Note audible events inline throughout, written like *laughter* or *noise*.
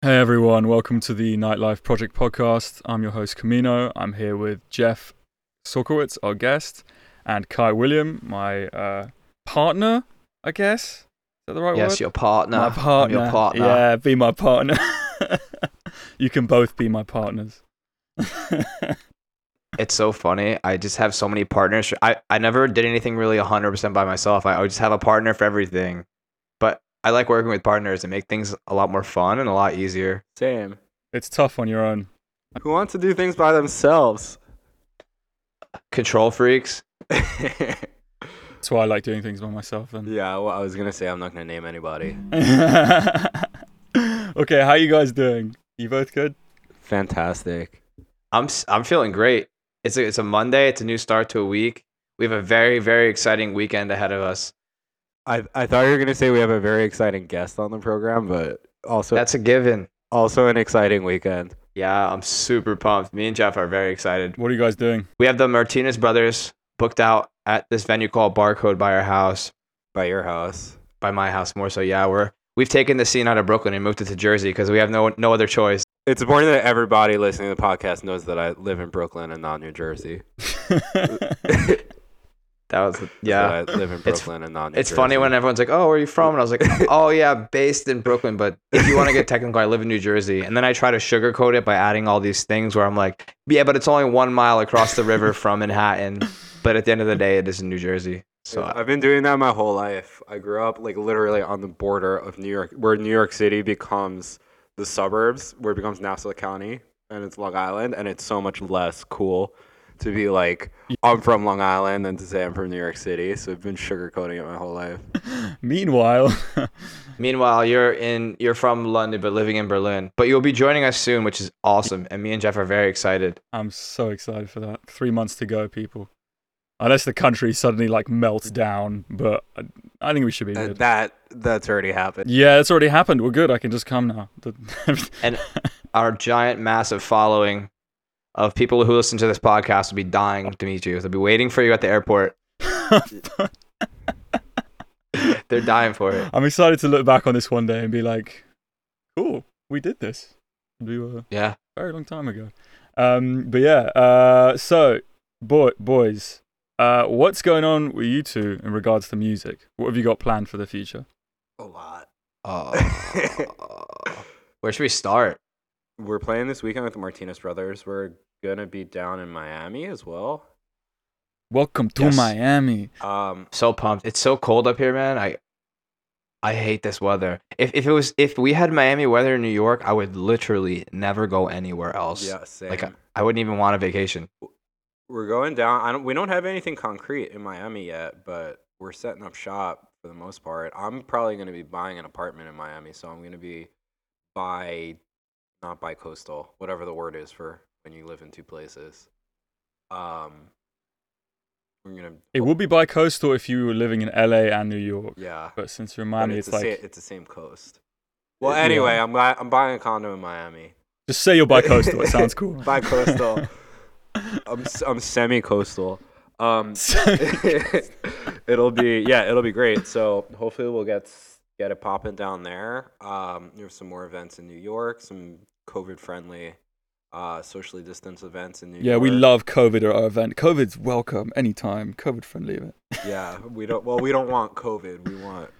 Hey everyone, welcome to the Nightlife Project podcast. I'm your host Camino. I'm here with Jeff Sokowitz, our guest, and Kai William, my uh, partner, I guess. Is that the right yes, word? your partner. my I'm partner. your partner. Yeah, be my partner. *laughs* you can both be my partners. *laughs* It's so funny. I just have so many partners. I, I never did anything really 100% by myself. I always just have a partner for everything. But I like working with partners and make things a lot more fun and a lot easier. Same. it's tough on your own. Who wants to do things by themselves? Control freaks. *laughs* That's why I like doing things by myself. Then. Yeah, well, I was gonna say I'm not gonna name anybody. *laughs* okay, how you guys doing? You both good? Fantastic. I'm s- I'm feeling great. It's a, it's a Monday. It's a new start to a week. We have a very very exciting weekend ahead of us. I I thought you were gonna say we have a very exciting guest on the program, but also That's a given. also an exciting weekend. Yeah, I'm super pumped. Me and Jeff are very excited. What are you guys doing? We have the Martinez brothers booked out at this venue called Barcode by our house. By your house. by my house more so. Yeah, we're we've taken the scene out of Brooklyn and moved it to Jersey because we have no no other choice. It's important that everybody listening to the podcast knows that I live in Brooklyn and not New Jersey. *laughs* *laughs* That was yeah. I live in It's- Brooklyn and not New It's funny when everyone's like, "Oh, where are you from?" And I was like, *laughs* "Oh yeah, based in Brooklyn." But if you want to get *laughs* technical, I live in New Jersey. And then I try to sugarcoat it by adding all these things where I'm like, "Yeah, but it's only one mile across the river from Manhattan." But at the end of the day, it is in New Jersey. So I've been doing that my whole life. I grew up like literally on the border of New York, where New York City becomes the suburbs, where it becomes Nassau County, and it's Long Island, and it's so much less cool to be like I'm from Long Island than to say I'm from New York City. So I've been sugarcoating it my whole life. *laughs* Meanwhile, *laughs* Meanwhile, you're in you're from London but living in Berlin. But you'll be joining us soon, which is awesome. And me and Jeff are very excited. I'm so excited for that. Three months to go, people. Unless the country suddenly like melts down, but I, I think we should be Uh, good. that that's already happened. Yeah, it's already happened. We're good. I can just come now. *laughs* And our giant, massive following of people who listen to this podcast will be dying to meet you. They'll be waiting for you at the airport. *laughs* They're dying for it. I'm excited to look back on this one day and be like, "Cool, we did this. We were Yeah. very long time ago." Um, but yeah. Uh, so, boy, boys, uh, what's going on with you two in regards to music? What have you got planned for the future? A lot. Uh, *laughs* where should we start? We're playing this weekend with the Martinez brothers. We're gonna be down in Miami as well. Welcome to Yes. Miami. Um, So pumped. It's so cold up here, man. I I hate this weather. If if it was if we had Miami weather in New York, I would literally never go anywhere else. yeah, same. Like I, I wouldn't even want a vacation. We're going down. I don't. We don't have anything concrete in Miami yet, but we're setting up shop for the most part. I'm probably going to be buying an apartment in Miami, so I'm going to be by, not by coastal, whatever the word is for when you live in two places. Um, we're gonna. It would be bi-coastal if you were living in LA and New York, Yeah, but since you're in Miami, it's, it's, the like sa- it's the same coast. Well, Yeah. anyway, I'm I'm buying a condo in Miami. just say you're bi-coastal. it sounds *laughs* cool. By coastal. *laughs* I'm I'm semi coastal. Um, *laughs* it'll be yeah, it'll be great. So hopefully we'll get get it popping down there. Um, there's some more events in New York, some COVID friendly, uh, socially distanced events in New yeah, York. Yeah, we love COVID at our event. COVID's welcome anytime. COVID friendly event. *laughs* Yeah, we don't. Well, we don't want COVID. We want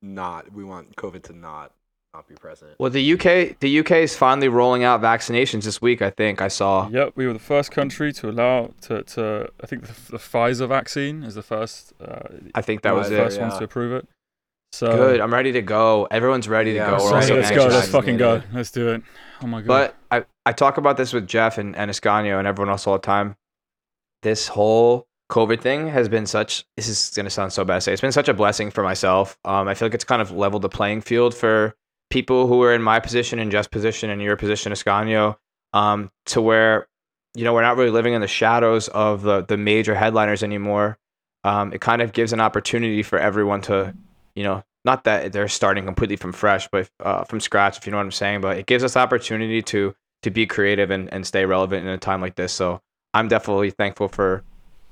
not. We want COVID to not not be present. Well, the UK the UK is finally rolling out vaccinations this week. I think I saw. Yep, we were the first country to allow to, to I think the, the Pfizer vaccine is the first uh, I think that was the there, it. first one to approve it. So Good. I'm ready to go. Everyone's ready to Yeah, go. We're so all let's go. Let's fucking go. Let's do it. Oh my god. But I, I talk about this with Jeff and, and Escanio and everyone else all the time. This whole COVID thing has been such, this is going to sound so bad to say, it's been such a blessing for myself. Um, I feel like it's kind of leveled the playing field for people who are in my position and Jeff's position and your position, Escanio, um, to where, you know, we're not really living in the shadows of the, the major headliners anymore. Um, it kind of gives an opportunity for everyone to, you know, not that they're starting completely from fresh, but uh, from scratch, if you know what I'm saying. But it gives us opportunity to to be creative and, and stay relevant in a time like this. So I'm definitely thankful for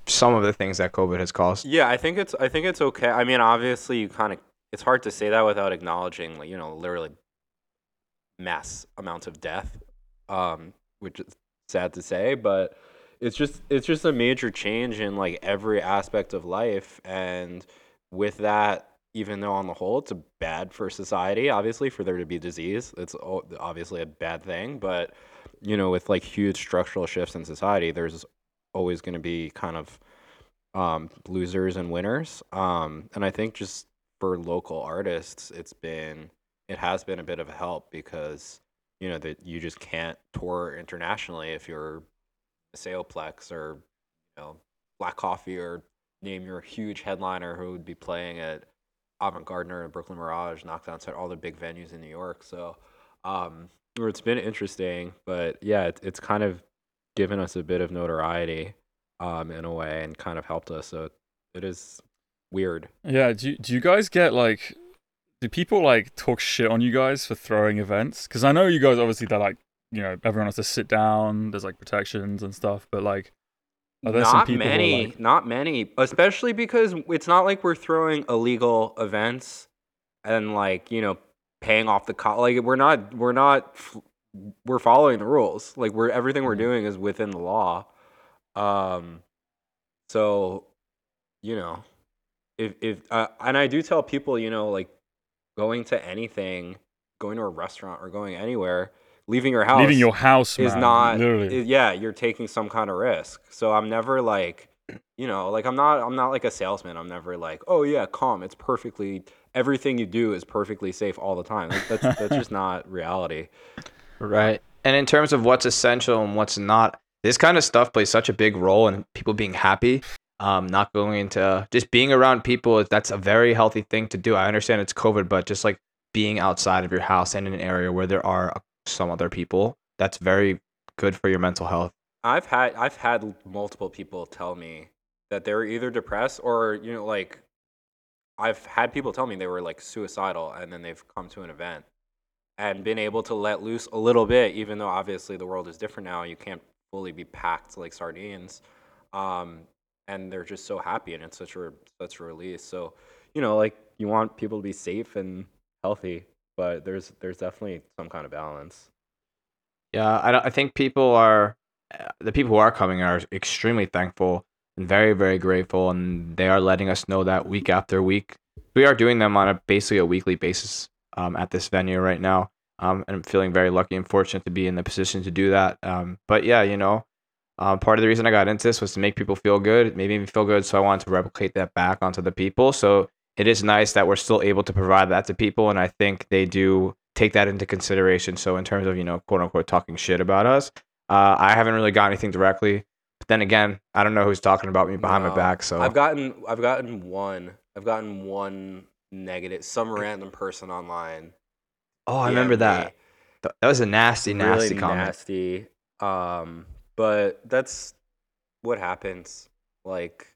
some of the things that COVID has caused. Yeah, I think it's I think it's okay. I mean, obviously, you kind of it's hard to say that without acknowledging, like you know, literally mass amounts of death, um, which is sad to say, but it's just it's just a major change in like every aspect of life, and with that, even though on the whole it's a bad for society, obviously for there to be disease, it's obviously a bad thing, but you know, with like huge structural shifts in society, there's always going to be kind of um, losers and winners. Um, and I think just for local artists, it's been it has been a bit of a help because you know that you just can't tour internationally if you're Sailplex or you know Black Coffee or name your huge headliner who would be playing at Avant Gardner and Brooklyn Mirage, Knockdown Center, all the big venues in New York. So um, it's been interesting, but yeah, it, it's kind of given us a bit of notoriety um, in a way and kind of helped us. So it is weird. Yeah. Do do you guys get like? Do people like talk shit on you guys for throwing events? Because I know you guys obviously they're like you know everyone has to sit down. There's like protections and stuff, but like. Some not many, like- not many, especially because it's not like we're throwing illegal events and like you know paying off the cost. Like we're not, we're not, we're following the rules. Like we're everything we're Mhm. doing is within the law. Um, so you know, if if uh, and I do tell people, you know, like going to anything, going to a restaurant or going anywhere, leaving your house, leaving your house is man, not literally. i- yeah you're taking some kind of risk so i'm never like you know like i'm not i'm not like a salesman i'm never like oh yeah calm it's perfectly everything you do is perfectly safe all the time like, that's that's just *laughs* not reality Right. And in terms of what's essential and what's not, this kind of stuff plays such a big role in people being happy. Um, not going into just being around people. That's a very healthy thing to do. I understand it's COVID, but just like being outside of your house and in an area where there are uh, some other people, that's very good for your mental health. i've had i've had multiple people tell me that they were either depressed or you know like i've had people tell me they were like suicidal and then they've come to an event and been able to let loose a little bit, even though obviously the world is different now. You can't fully be packed like sardines, um, and they're just so happy, and it's such a such a release. So, you know, like you want people to be safe and healthy, but there's there's definitely some kind of balance. Yeah, I, don't- I think people are uh, the people who are coming are extremely thankful and very very grateful, and they are letting us know that week after week. We are doing them on a basically a weekly basis um, at this venue right now, um, and I'm feeling very lucky and fortunate to be in the position to do that. Um, but yeah, you know, um, part of the reason I got into this was to make people feel good. It made me feel good, so I wanted to replicate that back onto the people. So it is nice that we're still able to provide that to people, and I think they do take that into consideration. So in terms of you know quote unquote talking shit about us, uh, I haven't really got anything directly. But then again, I don't know who's talking about me behind my back. So I've gotten I've gotten one I've gotten one negative some random person online. oh, I remember that. Th- That was a nasty, nasty really comment. nasty. Um, but that's what happens. Like,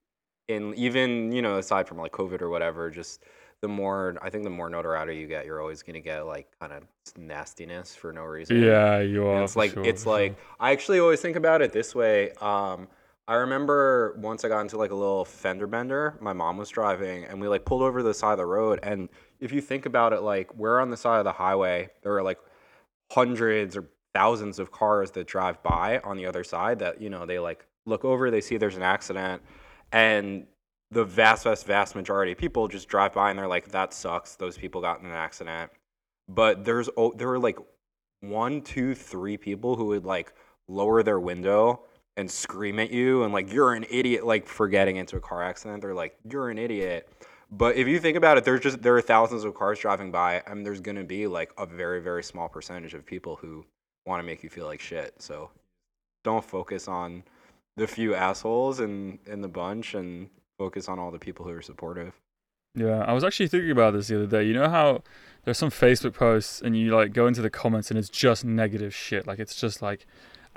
in even you know, aside from like COVID or whatever, just the more I think the more notoriety you get, you're always gonna get like kind of nastiness for no reason. Yeah, you are. And it's like sure, it's for like I actually always think about it this way. Um, I remember once I got into like a little fender bender. My mom was driving, and we like pulled over to the side of the road. And if you think about it, like we're on the side of the highway, there are like hundreds or thousands of cars that drive by on the other side. That you know they like look over, they see there's an accident, and the vast, vast, vast majority of people just drive by and they're like, "That sucks. Those people got in an accident." But there's oh, there were like one, two, three people who would like lower their window and scream at you and like you're an idiot, like for getting into a car accident. They're like, "You're an idiot." But if you think about it, there's just there are thousands of cars driving by, and there's gonna be like a very, very small percentage of people who want to make you feel like shit. So don't focus on the few assholes in in the bunch and focus on all the people who are supportive. Yeah, I was actually thinking about this the other day. You know how there's some Facebook posts and you like go into the comments and it's just negative shit. Like it's just like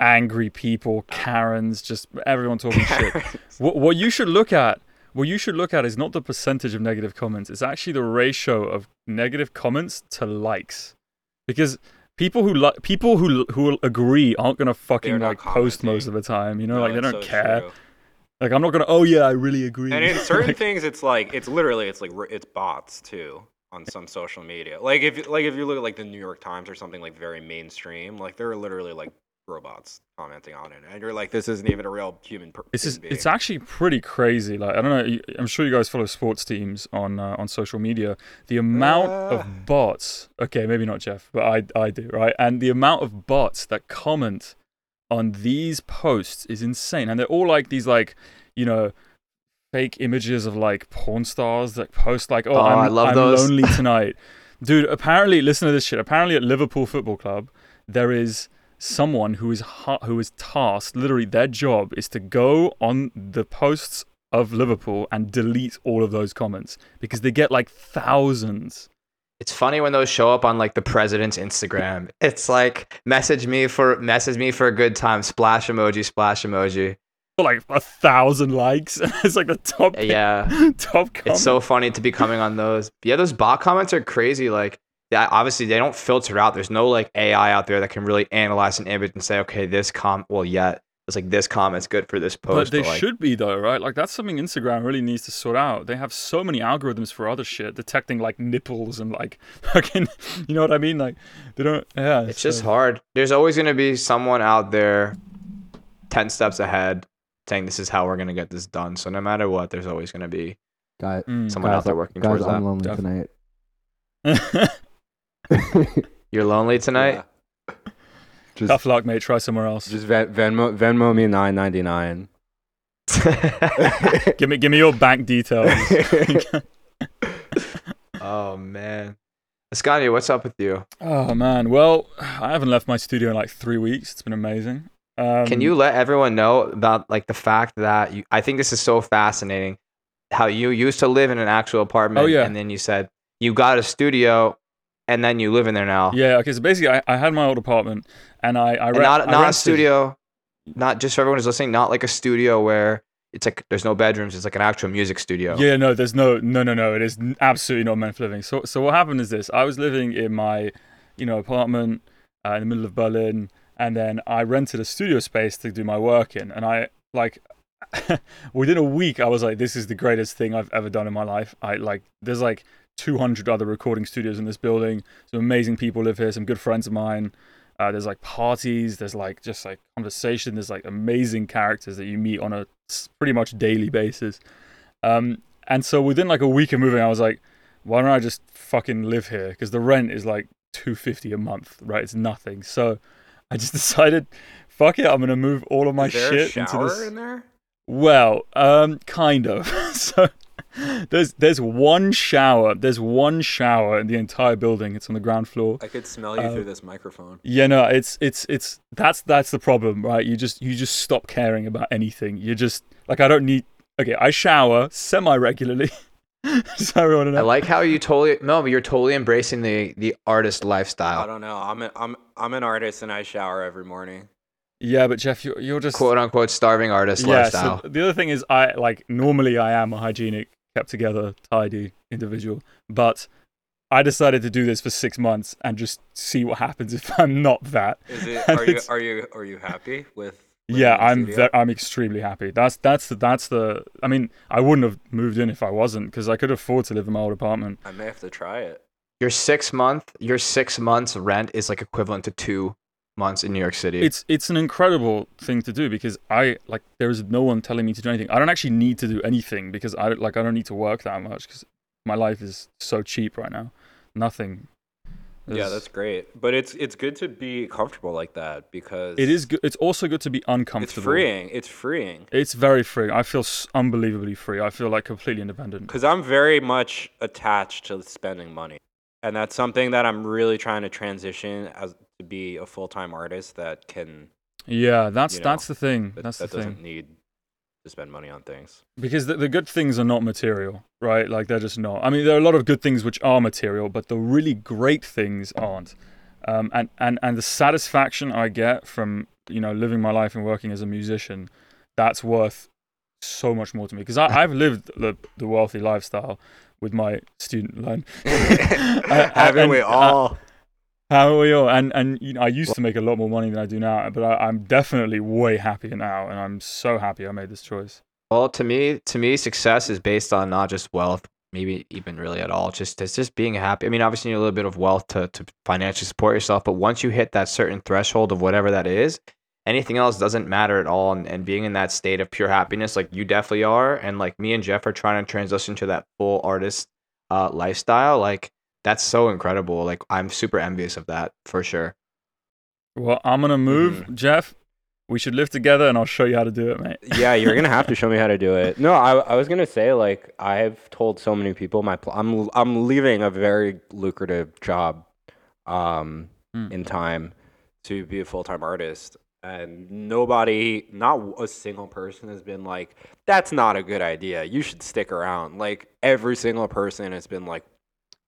angry people, Karens, just everyone talking shit. *laughs* What what you should look at, what you should look at is not the percentage of negative comments. It's actually the ratio of negative comments to likes, because people who like people who who agree aren't gonna fucking like post most of the time. You know, No, like they don't so care. true. Like I'm not gonna. Oh yeah, I really agree. And in *laughs* certain Like, things, it's like it's literally it's like it's bots too on some social media. Like if like if you look at like the New York Times or something like very mainstream, like there are literally like robots commenting on it, and you're like, this isn't even a real human. Per- This is human it's actually pretty crazy. Like I don't know, I'm sure you guys follow sports teams on uh, on social media. The amount Uh. of bots. Okay, maybe not Jeff, but I I do right. And the amount of bots that comment on these posts is insane, and they're all like these like you know fake images of like porn stars that post like, oh, Oh, I'm, I love I'm those. lonely *laughs* tonight, dude. Apparently, listen to this shit. Apparently, at Liverpool Football Club, there is someone who is ha- who is tasked. Literally, their job is to go on the posts of Liverpool and delete all of those comments because they get like thousands. It's funny when those show up on like the president's Instagram. It's like message me for message me for a good time. Splash emoji, splash emoji. Like a thousand likes. *laughs* it's like the top. Yeah. *laughs* top comment. It's so funny to be coming on those. Yeah, those bot comments are crazy. Like, yeah, obviously they don't filter out. There's no like AI out there that can really analyze an image and say, okay, this com. Well, yet it's like this comment's good for this post. But post. they like, should be though, right? Like that's something Instagram really needs to sort out. They have so many algorithms for other shit, detecting like nipples and like *laughs* fucking, you know what I mean? Like they don't. Yeah, It's just hard. There's always gonna be someone out there, ten steps ahead, saying this is how we're gonna get this done. So no matter what, there's always gonna be Guy, Mm. someone guys, out there working guys, towards I'm that. lonely Definitely. tonight. *laughs* You're lonely tonight. Just, Tough luck, mate. Try somewhere else. Just Ven- Venmo Venmo me nine ninety nine. *laughs* give me, give me your bank details. *laughs* oh man, Ascania, what's up with you? oh man. Well, I haven't left my studio in like three weeks. It's been amazing. Um, Can you let everyone know about like the fact that you? I think this is so fascinating. How you used to live in an actual apartment, Oh, yeah. and then you said you got a studio, and then you live in there now. Yeah. Okay. So basically, I, I had my old apartment, and I I and not I not a studio, not just for everyone who's listening, not like a studio where it's like there's no bedrooms. It's like an actual music studio. Yeah, no, there's no, no, no, no. It is absolutely not meant for living. So, so what happened is this: I was living in my, you know, apartment uh, in the middle of Berlin, and then I rented a studio space to do my work in, and I like. *laughs* within a week, I was like, "This is the greatest thing I've ever done in my life." I like, there's like 200 other recording studios in this building. Some amazing people live here. Some good friends of mine. Uh, there's like parties. There's like just like conversation. There's like amazing characters that you meet on a pretty much daily basis. Um, and so within like a week of moving, I was like, why don't I just fucking live here? Because the rent is like two fifty a month, right? It's nothing. So *laughs* I just decided, fuck it, I'm gonna move all of my shit a into shower this. in there? Well, um, kind of. *laughs* so *laughs* there's there's one shower. There's one shower in the entire building. It's on the ground floor. I could smell you Uh, through this microphone. Yeah, no, it's it's it's that's that's the problem, right? You just you just stop caring about anything. You just like I don't need. Okay, I shower semi regularly. Just *laughs* so everyone I like how you totally no, but you're totally embracing the the artist lifestyle. I don't know. I'm a, I'm I'm an artist and I shower every morning. Yeah, but Jeff, you're you're just quote unquote starving artist yeah. lifestyle. So the other thing is, I like normally I am a hygienic, kept together, tidy individual, but I decided to do this for six months and just see what happens if I'm not that. Is it? *laughs* Are you are you are you happy with? Yeah, I'm studio? ve- I'm extremely happy. That's that's the, that's the. I mean, I wouldn't have moved in if I wasn't because I could afford to live in my old apartment. I may have to try it. Your six month your six months rent is like equivalent to two months in New York City. It's it's an incredible thing to do because I like there is no one telling me to do anything. I don't actually need to do anything because I like I don't need to work that much because my life is so cheap right now. Nothing. Yeah, that's great. But it's it's good to be comfortable like that because It is good. It's also good to be uncomfortable. It's freeing. It's freeing. It's very freeing. I feel s- unbelievably free. I feel like completely independent. Because I'm very much attached to spending money, and that's something that I'm really trying to transition as to be a full time artist that can Yeah, that's You know, that's the thing. that, That's that the doesn't thing. need to spend money on things. Because the, the good things are not material, right? Like they're just not. I mean, there are a lot of good things which are material, but the really great things aren't. Um, and, and, and the satisfaction I get from, you know, living my life and working as a musician, that's worth so much more to me. Because I've *laughs* lived the, the wealthy lifestyle with my student loan. *laughs* *laughs* Haven't and we all? How are you? And and you know, I used to make a lot more money than I do now, but I, I'm definitely way happier now, and I'm so happy I made this choice. well, to me, to me, success is based on not just wealth, maybe even really at all. Just it's just being happy. I mean, obviously you need a little bit of wealth to to financially support yourself, but once you hit that certain threshold of whatever that is, anything else doesn't matter at all. And, and being in that state of pure happiness, like you definitely are, and like me and Jeff are trying to transition to that full artist uh, lifestyle. Like that's so incredible. Like I'm super envious of that for sure. Well, I'm gonna move, Jeff. We should live together, and I'll show you how to do it, mate. yeah, you're gonna have to show me how to do it. *laughs* No, I, I was gonna say like I've told so many people my pl- I'm I'm leaving a very lucrative job, um, Hmm. in time to be a full time artist, and nobody, not a single person, has been like, "That's not a good idea. You should stick around." Like every single person has been like,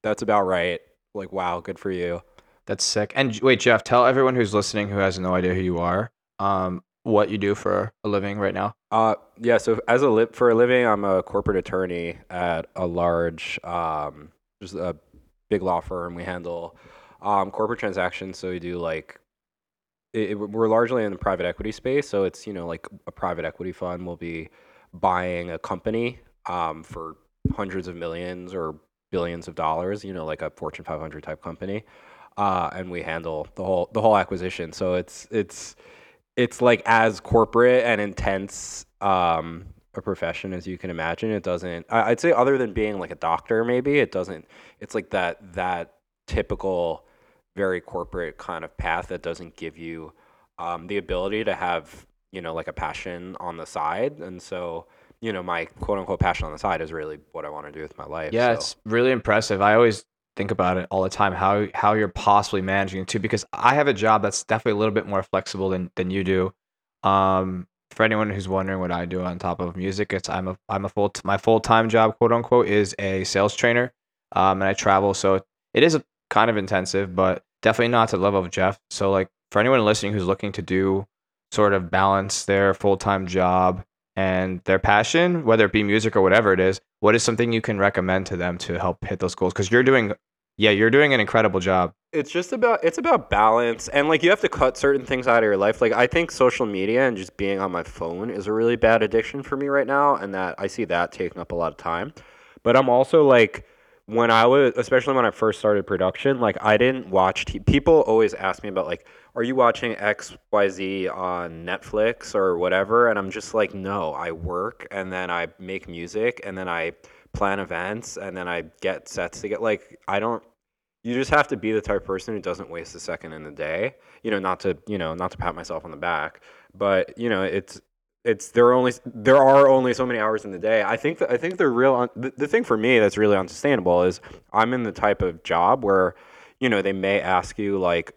"That's about right." Like, wow, good for you. That's sick. And wait, Jeff, tell everyone who's listening who has no idea who you are, um, what you do for a living right now. Uh, yeah. So as a li- for a living, I'm a corporate attorney at a large, um, just a big law firm. We handle um, corporate transactions. So we do like, it, it- we're largely in the private equity space. So it's you know like a private equity fund will be buying a company um, for hundreds of millions or billions of dollars. You know, like a Fortune 500 type company. Uh, and we handle the whole the whole acquisition. So it's it's it's like as corporate and intense um, a profession as you can imagine. It doesn't. I- I'd say other than being like a doctor, maybe it doesn't. It's like that that typical, very corporate kind of path that doesn't give you um, the ability to have you know like a passion on the side. And so you know my quote unquote passion on the side is really what I want to do with my life. Yeah, so. it's really impressive. I always think about it all the time how how you're possibly managing it too because I have a job that's definitely a little bit more flexible than than you do. Um for anyone who's wondering what I do on top of music, it's I'm a I'm a full my full-time job quote unquote is a sales trainer. Um and I travel so it is a kind of intensive but definitely not to the level of Jeff. So like for anyone listening who's looking to do sort of balance their full-time job and their passion, whether it be music or whatever it is, what is something you can recommend to them to help hit those goals? Because you're doing, yeah, you're doing an incredible job. it's just about it's about balance and like you have to cut certain things out of your life like i think social media and just being on my phone is a really bad addiction for me right now and that i see that taking up a lot of time but i'm also like when i was especially when i first started production like i didn't watch t- people always ask me about like are you watching xyz on netflix or whatever? And i'm just like no i work and then i make music and then i plan events and then i get sets to get like i don't you just have to be the type of person who doesn't waste a second in the day. You know not to you know not to pat myself on the back but you know it's it's there are only there are only so many hours in the day. I think that i think the real the, the thing for me that's really unsustainable is i'm in the type of job where you know they may ask you like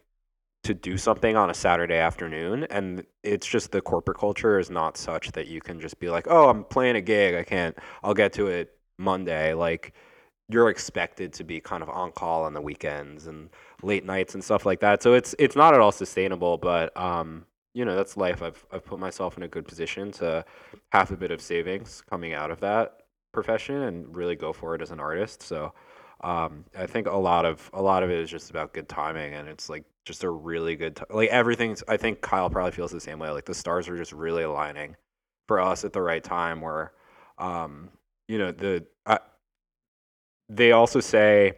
to do something on a saturday afternoon and it's just the corporate culture is not such that you can just be like oh i'm playing a gig i can't i'll get to it monday like you're expected to be kind of on call on the weekends and late nights and stuff like that. So it's it's not at all sustainable, but um, you know, that's life. I've I've put myself in a good position to have a bit of savings coming out of that profession and really go for it as an artist. So um, I think a lot of a lot of it is just about good timing and it's like just a really good t- like everything's I think Kyle probably feels the same way. Like the stars are just really aligning for us at the right time where um, you know, the I, they also say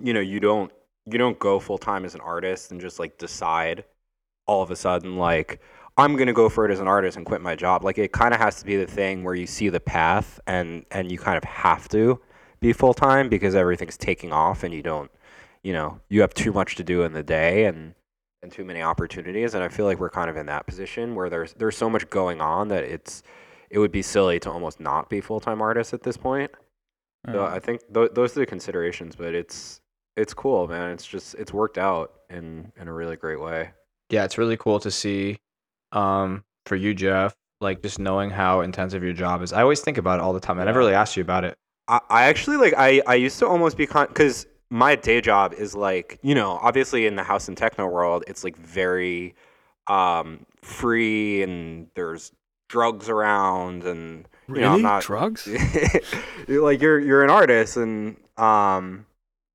you know you don't you don't go full time as an artist and just like decide all of a sudden like i'm to go for it as an artist and quit my job like it kind of has to be the thing where you see the path and and you kind of have to be full time because everything's taking off and you don't you know you have too much to do in the day and and too many opportunities and i feel like we're kind of in that position where there's there's so much going on that it's it would be silly to almost not be full time artists at this point so Uh, I think th- those are the considerations, but it's it's cool, man. It's just it's worked out in in a really great way. Yeah, it's really cool to see um, for you, Jeff, like just knowing how intensive your job is. I always think about it all the time. I never really asked you about it. I, I actually like I I used to almost be con because my day job is like you know obviously in the house and techno world it's like very um free and there's drugs around and you know, I'm really? not- Drugs? *laughs* like you're you're an artist and um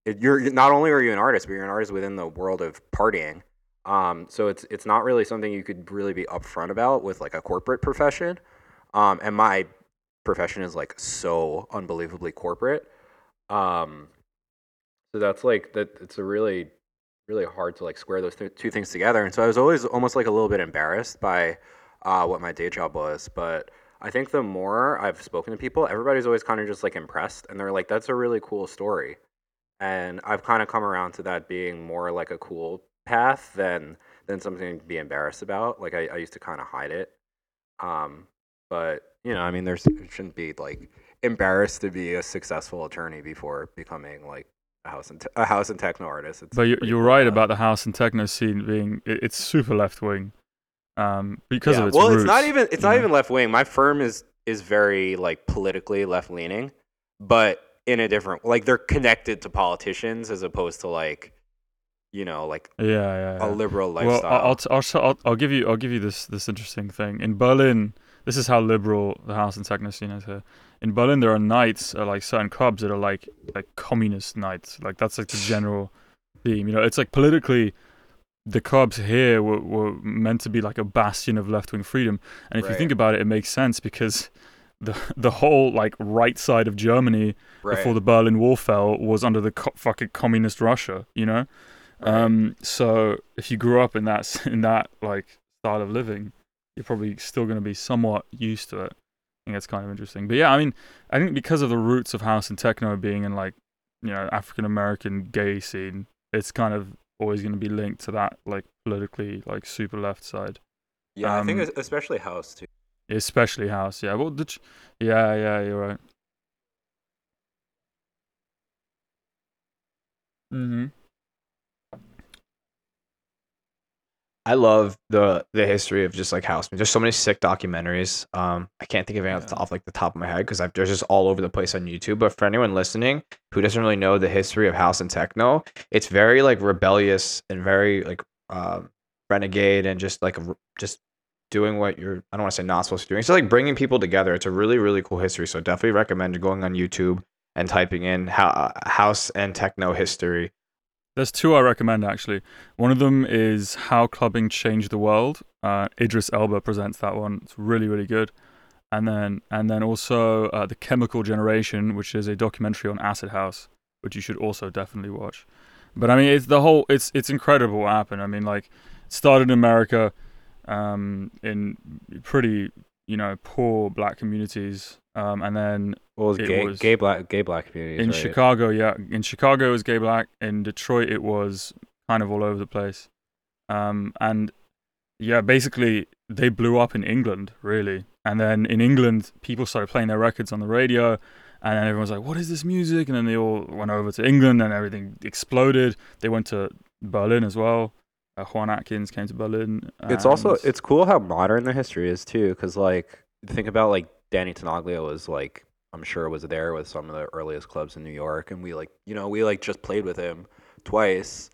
it, you're not only are you an artist but you're an artist within the world of partying um so it's it's not really something you could really be upfront about with like a corporate profession um and my profession is like so unbelievably corporate Um, so that's like that. It's a really, really hard to like square those th- two things together. And so I was always almost like a little bit embarrassed by uh, what my day job was. But I think the more I've spoken to people, everybody's always kind of just like impressed, and they're like, "That's a really cool story." And I've kind of come around to that being more like a cool path than than something to be embarrassed about. Like I, I used to kind of hide it. Um, but you know, I mean, there's shouldn't be like embarrassed to be a successful attorney before becoming like a house and te- a house and techno artist. It's But you, you're right about the house and techno scene being it, it's super left wing, um, because Yeah, of its well, roots. it's not even it's not know? even left wing. My firm is is very like politically left leaning, but in a different like they're connected to politicians as opposed to like you know like Yeah, yeah. yeah. a liberal Well, lifestyle. I'll, I'll, I'll, I'll, I'll give you I'll give you this this interesting thing. In Berlin, this is how liberal the house and techno scene is here. In Berlin, there are nights, uh, like certain clubs that are like like communist nights. Like that's like the general theme. You know, it's like politically, the clubs here were, were meant to be like a bastion of left wing freedom. And if you think about it, it makes sense because the the whole like right side of Germany right. before the Berlin Wall fell was under the co- fucking communist Russia. You know. right. Um, so if you grew up in that *laughs* in that like style of living, you're probably still going to be somewhat used to it. I think that's kind of interesting. But yeah, I mean, I think because of the roots of house and techno being in like you know African American gay scene, it's kind of always going to be linked to that like politically like super left side, yeah, I think um, especially house too. especially house. Yeah, well, ch- yeah, yeah, you're right. Mm-hmm. I love the the history of just like house music. There's so many sick documentaries. Um, I can't think of any off, the, Yeah. off like the top of my head because they're just all over the place on YouTube. But for anyone listening who doesn't really know the history of house and techno, it's very like rebellious and very like um, renegade and just like just doing what you're. I don't want to say not supposed to be doing. It's like bringing people together. It's a really really cool history. So definitely recommend going on YouTube and typing in how, house and techno history. There's two I recommend actually. One of them is How Clubbing Changed the World. Uh, Idris Elba presents that one. It's really really good. And then and then also uh, The Chemical Generation, which is a documentary on acid house, which you should also definitely watch. But I mean, it's the whole. It's it's incredible what happened. I mean, like it started in America, um, in pretty you know poor black communities, um, and then Well, it gay, was- gay black, gay black communities. in right? Chicago, yeah, in Chicago it was gay black. In Detroit, it was kind of all over the place. Um, and yeah, basically they blew up in England, really. And then in England, people started playing their records on the radio, and then everyone was like, "What is this music?" And then they all went over to England, and everything exploded. They went to Berlin as well. Uh, Juan Atkins came to Berlin. It's also it's cool how modern the history is too, because like think about like Danny Tenaglia was like I'm sure was there with some of the earliest clubs in New York, and we like you know we like just played with him twice.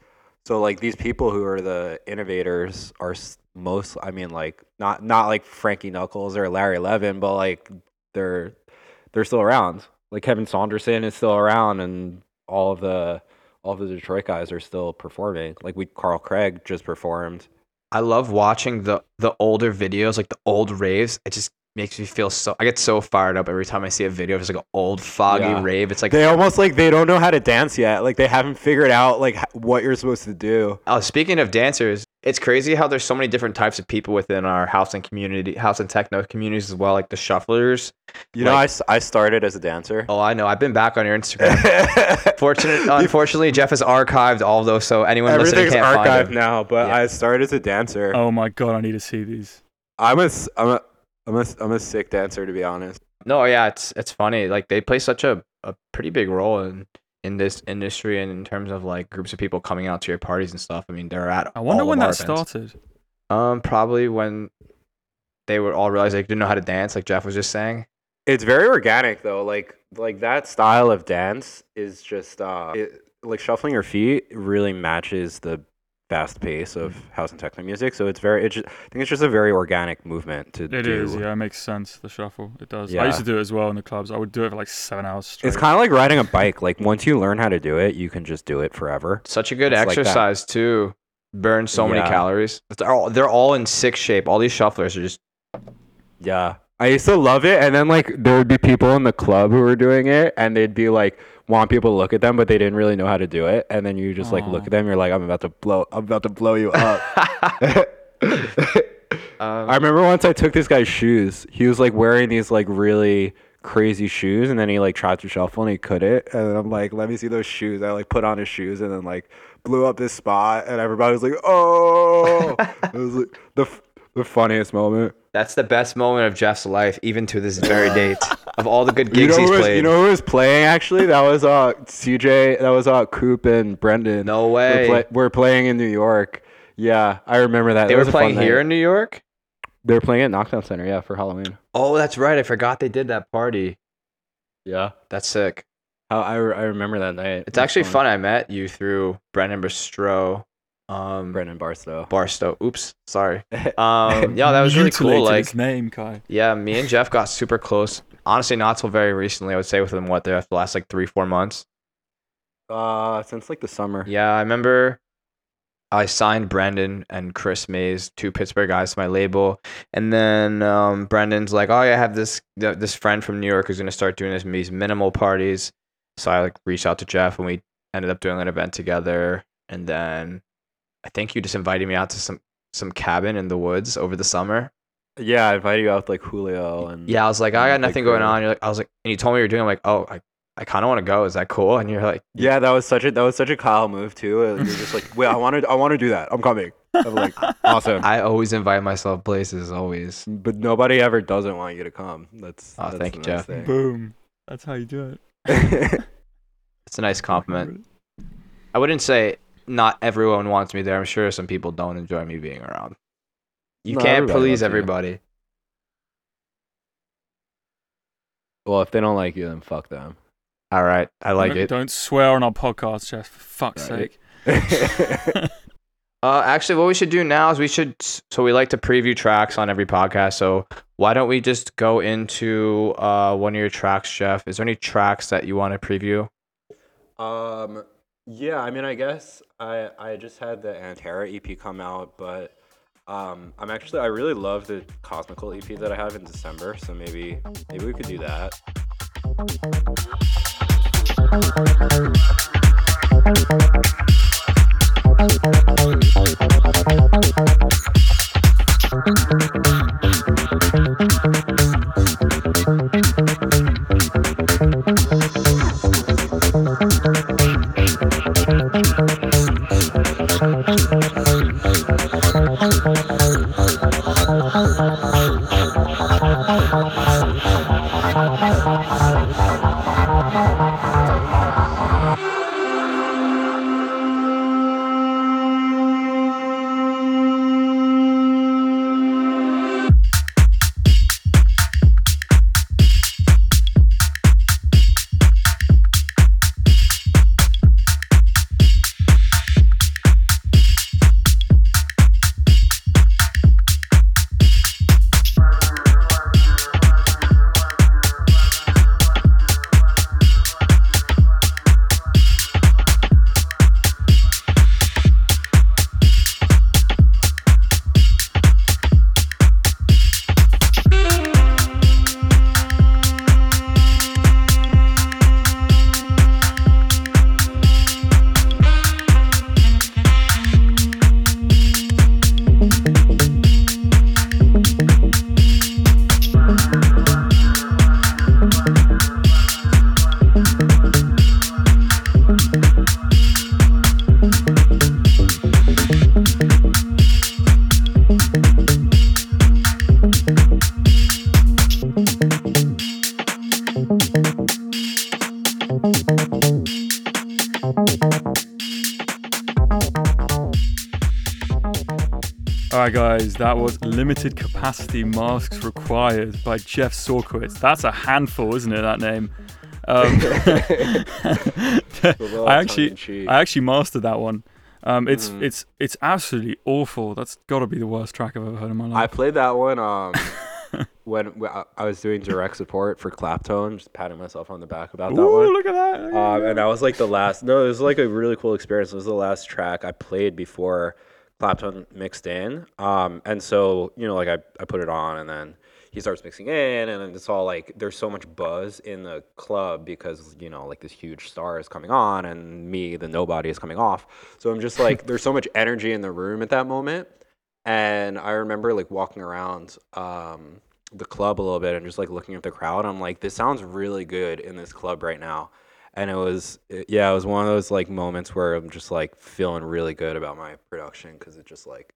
So like these people who are the innovators are most I mean like not not like Frankie Knuckles or Larry Levan, but like they're they're still around. Like Kevin Saunderson is still around, and all of the all of the Detroit guys are still performing. Like we Carl Craig just performed. I love watching the the older videos, like the old raves. It just makes me feel so. I get so fired up every time I see a video of just like an old foggy Yeah. rave. It's like they almost like they don't know how to dance yet. Like they haven't figured out like what you're supposed to do. Oh, speaking of dancers, it's crazy how there's so many different types of people within our house and community, house and techno communities as well, like the shufflers. You know, I, Like- s- I started as a dancer. Oh, I know. I've been back on your Instagram. *laughs* Fortunate, unfortunately, Jeff has archived all those, so anyone listening Everything's can't find archived him. now, but Yeah. I started as a dancer. Oh my god, I need to see these. I'm a s- I'm a I'm a I'm a sick dancer to be honest. No, yeah, it's it's funny. Like they play such a, a pretty big role in in this industry and in terms of like groups of people coming out to your parties and stuff. I mean, they're at. I wonder all when of our that events. started. Um, probably when they would all realize they didn't know how to dance, like Jeff was just saying. It's very organic though. Like like that style of dance is just uh it, like shuffling your feet really matches the fast pace of mm. house and techno music. So it's very it's just, I think it's just a very organic movement to It do. is, yeah, it makes sense. The shuffle, it does. I used to do it as well in the clubs. I would do it for like seven hours straight. It's kind of like riding a bike. Like once you learn how to do it, you can just do it forever. Such a good It's like exercise too. Burn so many Yeah. calories. They're all they're all in sick shape. All these shufflers are just Yeah. I used to love it, and then like there would be people in the club who were doing it, and they'd be like, want people to look at them, but they didn't really know how to do it. And then you just like look at them, you're like, I'm about to blow, I'm about to blow you up. Um, *laughs* *laughs* I remember once I took this guy's shoes. He was like wearing these like really crazy shoes, and then he like tried to shuffle and he couldn't. And then I'm like, let me see those shoes. I like put on his shoes and then like blew up this spot, and everybody was like, oh, *laughs* it was like the f- the funniest moment. That's the best moment of Jeff's life, even to this very *laughs* date. of all the good gigs *laughs* you know he's was, played. You know who was playing actually? That was uh CJ. That was uh Coop and Brendan. no We're, way. play- we're playing in New York. Yeah, I remember that. they That were fun playing here night. in New York. They were playing at Knockdown Center. Yeah, for Halloween. Oh, that's right. I forgot they did that party. Yeah. That's sick. I I, I remember that night. It's actually fun. I met you through Brendan Bistro, um, Brendan Barstow. Barstow. Oops, sorry. *laughs* Um, yeah, that *laughs* was really cool. Like, his name, Kai. yeah, me and Jeff got super close. Honestly, not till very recently. I would say within what the last like three, four months. Uh, since like the summer. Yeah, I remember I signed Brendan and Chris Mays, two Pittsburgh guys, to my label, and then um, Brendan's like, "Oh, yeah, I have this th- this friend from New York who's gonna start doing this these minimal parties." So I like reached out to Jeff, and we ended up doing an event together. And then I think you just invited me out to some some cabin in the woods over the summer. Yeah, I invited you out with like Julio and Yeah, I was like, I got and, like, nothing going on. You're like, I was like, and you told me you were doing. I'm like, oh, I, I kind of want to go. Is that cool? And you're like, Yeah, that was such a that was such a Kyle move too. You're just like, wait, I want to I want to do that. I'm coming. I'm like, *laughs* awesome. I always invite myself places. Always. But nobody ever doesn't want you to come. That's, Oh, that's thank you, nice Jeff. Boom. That's how you do it. *laughs* It's a nice compliment. I wouldn't say not everyone wants me there. I'm sure some people don't enjoy me being around. You No, can't everybody please loves you. everybody. well, if they don't like you, then fuck them. All right, I like don't, it. Don't swear on our podcast, Jeff. For fuck's Right. sake. *laughs* *laughs* Uh, actually, what we should do now is we should. So we like to preview tracks on every podcast. So why don't we just go into uh one of your tracks, Jeff? Is there any tracks that you want to preview? Um, yeah, I mean, I guess I I just had the Antera EP come out, but um, I'm actually I really love the Cosmical EP that I have in December, so maybe maybe we could do that. Right, guys, that was limited capacity masks required by Jeff Sorkowitz. That's a handful, isn't it? That name. Um, *laughs* *laughs* I actually, I actually mastered that one. Um, it's Mhm. it's it's absolutely awful. That's got to be the worst track I've ever heard in my life. I played that one um *laughs* when when I- was doing direct support for Claptone, just patting myself on the back about that Ooh, one. look at that! look at Um, that. and that was like the last. No, it was like a really cool experience. It was the last track I played before Claptone mixed in. Um, and so you know, like I, I put it on, and then he starts mixing in, and it's all like there's so much buzz in the club because you know like this huge star is coming on, and me, the nobody, is coming off. So I'm just like, *laughs* there's so much energy in the room at that moment, and I remember like walking around um, the club a little bit and just like looking at the crowd. I'm like, this sounds really good in this club right now. And it was, yeah, it was one of those like moments where I'm just like feeling really good about my production because it just like,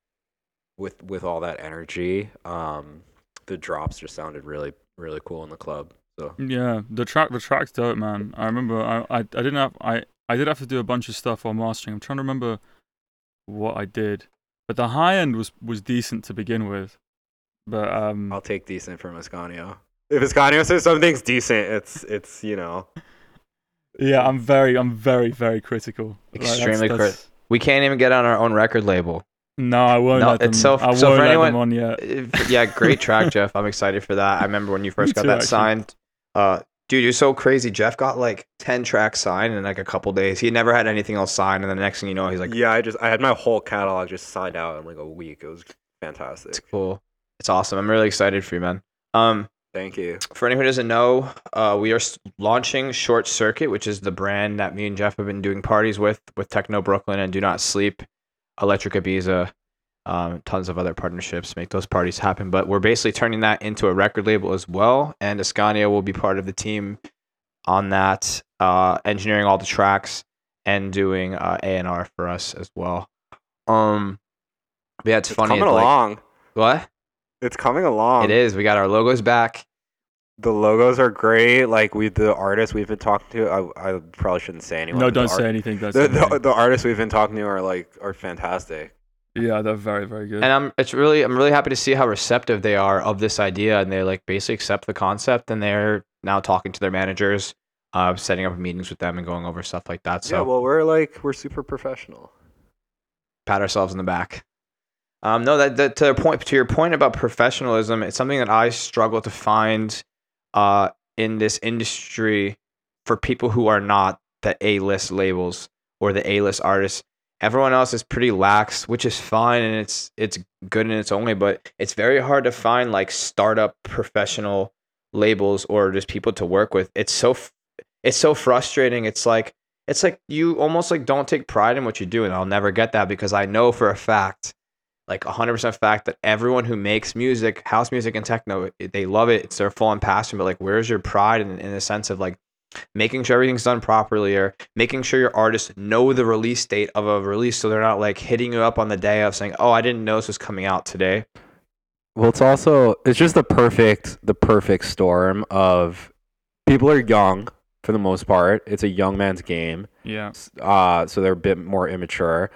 with with all that energy, um, the drops just sounded really really cool in the club. So Yeah, the track the track's dope, man. I remember I, I I didn't have I I did have to do a bunch of stuff while mastering. I'm trying to remember what I did, but the high end was was decent to begin with. But um, I'll take decent from Ascanio. If Ascanio says something's decent, it's it's you know yeah, I'm very I'm very very critical. Like, that's- Extremely that's- We can't even get on our own record label. No, I won't No, let them. it's so- I so won't for let anyone- them on yet. If- yeah, great track, *laughs* Jeff. I'm excited for that. I remember when you *laughs* first got too, that actually. signed. Uh, dude, you're so crazy. Jeff got like ten tracks signed in like a couple days. He never had anything else signed, and the next thing you know, he's like, yeah. I just I had my whole catalog just signed out in like a week. It was fantastic. "It's fantastic. cool. It's awesome. I'm really excited for you, man." Um, Thank you. for anyone who doesn't know, uh, we are launching Short Circuit, which is the brand that me and Jeff have been doing parties with, with Techno Brooklyn and Do Not Sleep, Electric Ibiza, um, tons of other partnerships make those parties happen. But we're basically turning that into a record label as well, and Ascanio will be part of the team on that, uh, engineering all the tracks and doing uh, A and R for us as well. Um, yeah, it's, It's funny. coming it's like- along. what? It's coming along. it is. We got our logos back. The logos are great. Like we, the artists we've been talking to, I, I probably shouldn't say anyone. No, don't art- say anything. Don't The, say the, anything. the artists we've been talking to are like are fantastic. Yeah, they're very very good. and I'm it's really I'm really happy to see how receptive they are of this idea and they like basically accept the concept and they're now talking to their managers, uh, setting up meetings with them and going over stuff like that. So yeah, well, we're like we're super professional. pat ourselves in the back. Um, no, that, that to point to your point about professionalism, it's something that I struggle to find uh, in this industry for people who are not the A list labels or the A list artists. Everyone else is pretty lax, which is fine and it's it's good in its own way, but it's very hard to find like startup professional labels or just people to work with. It's so it's so frustrating. It's like it's like you almost like don't take pride in what you do and I'll never get that because I know for a fact like 100% fact that everyone who makes music, house music and techno, they love it. It's their full on passion, but like where's your pride in, in the sense of like making sure everything's done properly or making sure your artists know the release date of a release so they're not like hitting you up on the day of saying, "Oh, I didn't know this was coming out today." Well, it's also it's just the perfect the perfect storm of people are young for the most part. It's a young man's game. yeah, Uh, so they're a bit more immature.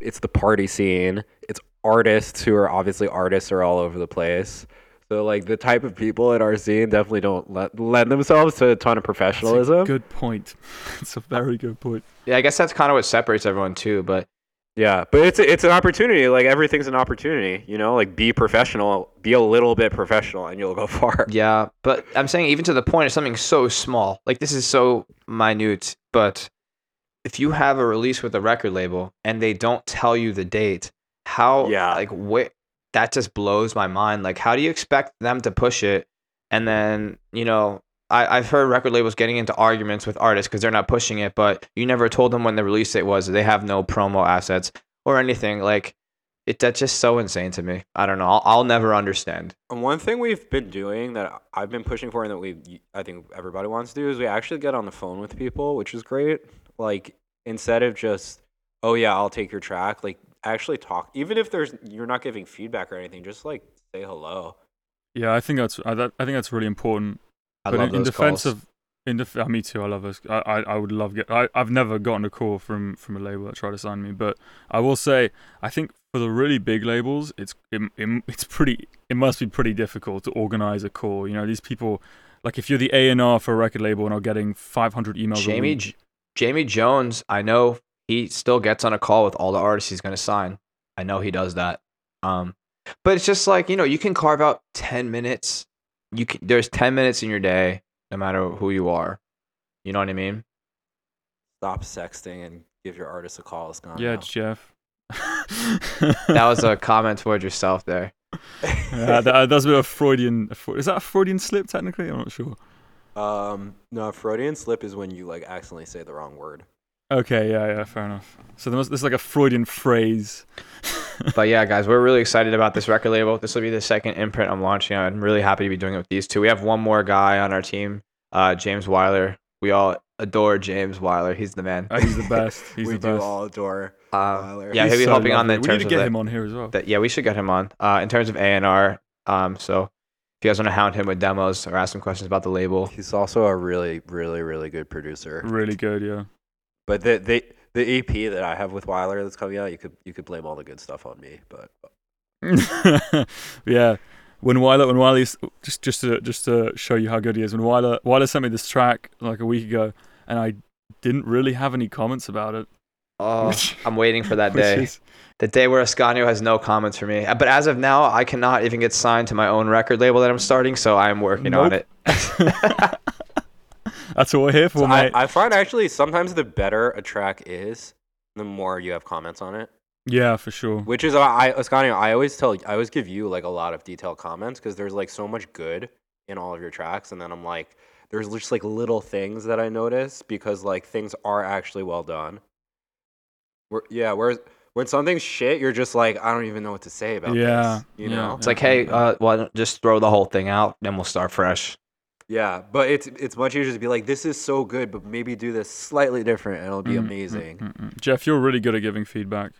It's the party scene. It's artists who are obviously artists are all over the place. So like the type of people at our scene definitely don't let, lend themselves to a ton of That's a professionalism. good point. *laughs* It's a very good point. Yeah, I guess that's kind of what separates everyone too, but Yeah, But it's it's an opportunity. Like everything's an opportunity. You know, like be professional, be a little bit professional, and you'll go *laughs* far. Yeah, but I'm saying even to the point of something so small. Like this is so minute, but if you have a release with a record label and they don't tell you the date, how Yeah. like what that just blows my mind. Like how do you expect them to push it and then, you know, I, I've heard record labels getting into arguments with artists because they're not pushing it, but you never told them when the release date was. They have no promo assets or anything. Like it that's just so insane to me. I don't know. I'll, I'll never understand. And one thing we've been doing that I've been pushing for, and that we I think everybody wants to do, is we actually get on the phone with people, which is great. Like instead of just, oh yeah, I'll take your track. Like actually talk, even if there's you're not giving feedback or anything, just like say hello. Yeah, I think that's I, that, I think that's really important. I but love in, in defense calls. of in def- uh, me too, I love this. I, I, I would love get. I, I've never gotten a call from from a label that tried to sign me, but I will say I think for the really big labels, it's it, it, it's pretty. It must be pretty difficult to organize a call. You know, these people. Like if you're the A and R for a record label and are getting 500 emails a Jamie week, J- Jamie Jones, I know he still gets on a call with all the artists he's going to sign. I know he does that. Um, but it's just like you know, you can carve out ten minutes. You can, there's ten minutes in your day, no matter who you are. You know what I mean? Stop sexting and give your artist a call. It's gone. yeah, now. Jeff. That was a *laughs* comment towards yourself there. *laughs* yeah, that, that's a bit of Freudian. Is that a Freudian slip technically? I'm not sure. Um, no, a Freudian slip is when you like accidentally say the wrong word. Okay, yeah, yeah, fair enough. So there must, there's like a Freudian phrase. *laughs* But yeah, guys, we're really excited about this record label. This will be the second imprint I'm launching. I'm really happy to be doing it with these two. We have one more guy on our team, uh, James Weiler. We all adore James Weiler. He's the man. Uh, he's the *laughs* best. He's we the do best. all adore Um, Weiler. yeah, He's he'll be so helping on the lovely. We need to of get the- him on here as well. that yeah, we should get him on. Uh, in terms of A and R, um, so if you guys want to hound him with demos or ask him questions about the label, He's also a really, really, really good producer. Really good, yeah. But the the the EP that I have with Weiler that's coming out, you could you could blame all the good stuff on me. But *laughs* yeah. When Weiler, when Wiley, just just to just to show you how good he is, when Weiler Weiler sent me this track like a week ago, and I didn't really have any comments about it. oh, *laughs* Which- I'm waiting for that *laughs* day. is- The day where Ascanio has no comments for me. Uh, But as of now, I cannot even get signed to my own record label that I'm starting, so I'm working on it. That's what we're here for, So I, mate. I find actually sometimes the better a track is, the more you have comments on it. yeah, for sure. Which is I Ascanio, I always tell I always give you like a lot of detailed comments because there's like so much good in all of your tracks, and then I'm like, there's just like little things that I notice because like things are actually well done. Where, yeah, whereas when something's shit, you're just like, I don't even know what to say about Yeah, this. You yeah. know? It's like, hey, uh, well, just throw the whole thing out, then we'll start fresh. Yeah, but it's it's much easier to be like, this is so good, but maybe do this slightly different, and it'll be Mm, amazing. mm, mm, mm. Jeff, you're really good at giving feedback.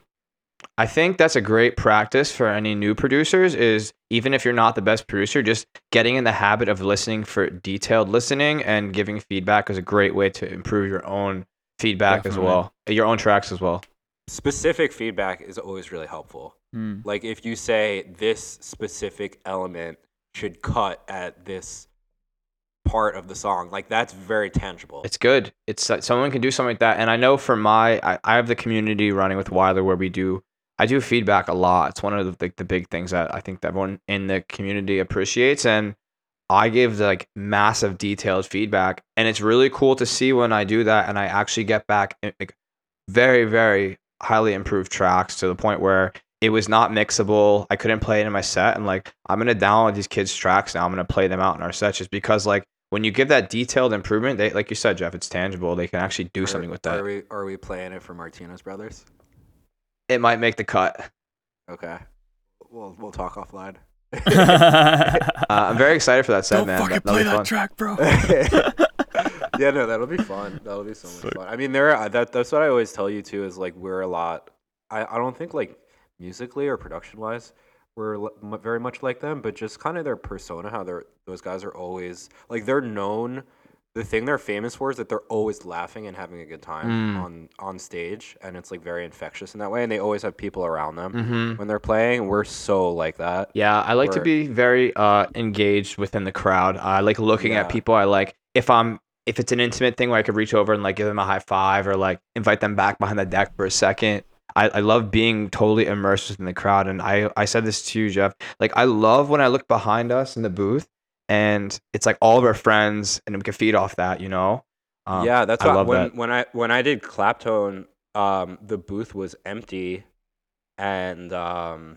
I think that's a great practice for any new producers is even if you're not the best producer, just getting in the habit of listening for detailed listening and giving feedback is a great way to improve your own feedback as well. Your own tracks as well. Specific feedback is always really helpful. Hmm. Like if you say this specific element should cut at this part of the song, like that's very tangible. It's good. It's uh, someone can do something like that. And I know for my I, I have the community running with Weiler where we do I do feedback a lot. It's one of the like, the big things that I think that everyone in the community appreciates and I give like massive detailed feedback and it's really cool to see when I do that and I actually get back eh, like very very highly improved tracks to the point where it was not mixable. I couldn't play it in my set and like I'm going to download these kids tracks now. I'm going to play them out in our sets just because like when you give that detailed improvement, they like you said, Jeff, it's tangible. They can actually do Are- something with Are that. we are we playing it for Martinez Brothers? It might make the cut. Okay, we'll we'll talk offline. *laughs* Uh, I'm very excited for that set, Don't man. fucking That- that'll play that track, bro. *laughs* yeah, no, that'll be fun. That'll be so much Sick. fun. I mean, there are- that that's what I always tell you too is like we're a lot. I I don't think like musically or production wise we're very much like them, but just kind of their persona, how they're those guys are always like they're known. The thing they're famous for is that they're always laughing and having a good time Mm. on on stage, and it's like very infectious in that way. And they always have people around them hmm when they're playing. We're so like that. Yeah, I like to be very uh, engaged within the crowd. I like looking Yeah. at people. I like if I'm if it's an intimate thing where I could reach over and like give them a high five or like invite them back behind the deck for a second. I, I love being totally immersed within the crowd. And I, I said this to you, Jeff. Like I love when I look behind us in the booth and it's like all of our friends and we can feed off that, you know? Um, yeah, that's I love when that. when I when I did Claptone, um, the booth was empty, and um,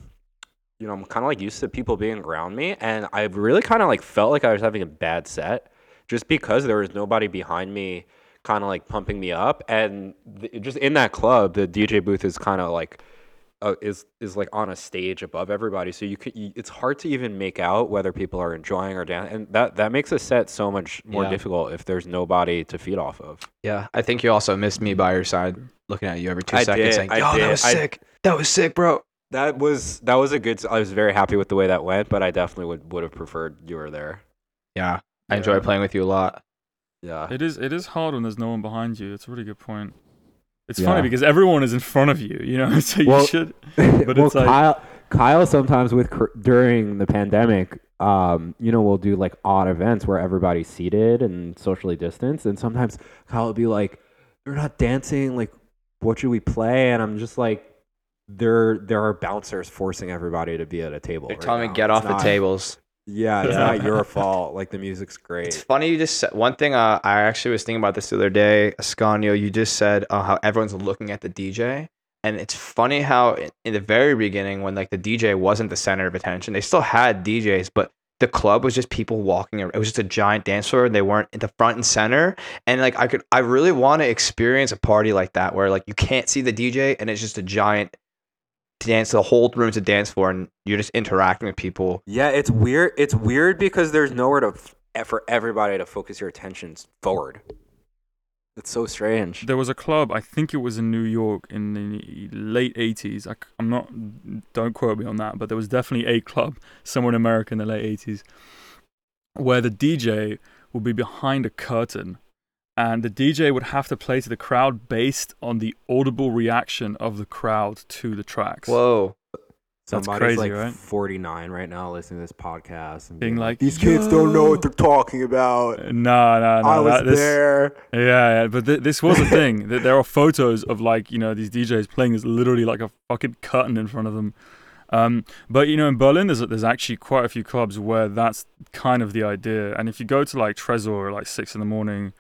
you know I'm kind of like used to people being around me, and I really kind of like felt like I was having a bad set, just because there was nobody behind me, kind of like pumping me up, and th- just in that club, the DJ booth is kind of like. Uh, is is like on a stage above everybody, so you could. You, it's hard to even make out whether people are enjoying or down, and that that makes a set so much more Yeah. difficult if there's nobody to feed off of. Yeah, I think you also missed me by your side, looking at you every two I seconds, did, saying, "Yo, that was I- sick. That was sick, bro." That was that was a good. I was very happy with the way that went, but I definitely would would have preferred you were there. Yeah, I enjoy playing with you a lot. Yeah, It is it is hard when there's no one behind you. It's a really good point. It's Yeah. funny because everyone is in front of you, you know. *laughs* So you Well- should. *laughs* but well, it's like- Kyle, Kyle sometimes with during the pandemic, um, you know, we'll do like odd events where everybody's seated and socially distanced, and sometimes Kyle will be like, "They're not dancing. Like, what should we play?" And I'm just like, "There, there are bouncers forcing everybody to be at a table." They're right telling me get It's off the tables. Yeah, it's Yeah. not your fault. Like the music's great. It's funny you just said one thing. Uh, I actually was thinking about this the other day. Ascanio, you just said uh, how everyone's looking at the DJ, and it's funny how in, in the very beginning when like the DJ wasn't the center of attention, they still had DJs, but the club was just people walking around. It was just a giant dance floor. And they weren't in the front and center. And like I could, I really want to experience a party like that where like you can't see the DJ and it's just a giant dance. The whole room's a dance floor and you're just interacting with people. Yeah, it's weird. It's weird because there's nowhere to for everybody to focus your attentions forward. It's so strange. There was a club, I think it was in New York in the late 80s. I, am not, don't quote me on that, but there was definitely a club somewhere in America in the late 80s where the DJ would be behind a curtain and the DJ would have to play to the crowd based on the audible reaction of the crowd to the tracks. Whoa. That's Somebody's crazy, like right? 49 right now listening to this podcast and Being like, These kids don't know what they're talking about. No, no, no. I was that- this- there. Yeah, yeah, but th- this was a thing. *laughs* Th- there are photos of like you know these DJs playing this literally like a fucking curtain in front of them. Um, but you know in Berlin there's there's actually quite a few clubs where that's kind of the idea. And if you go to like Tresor at like six in the morning,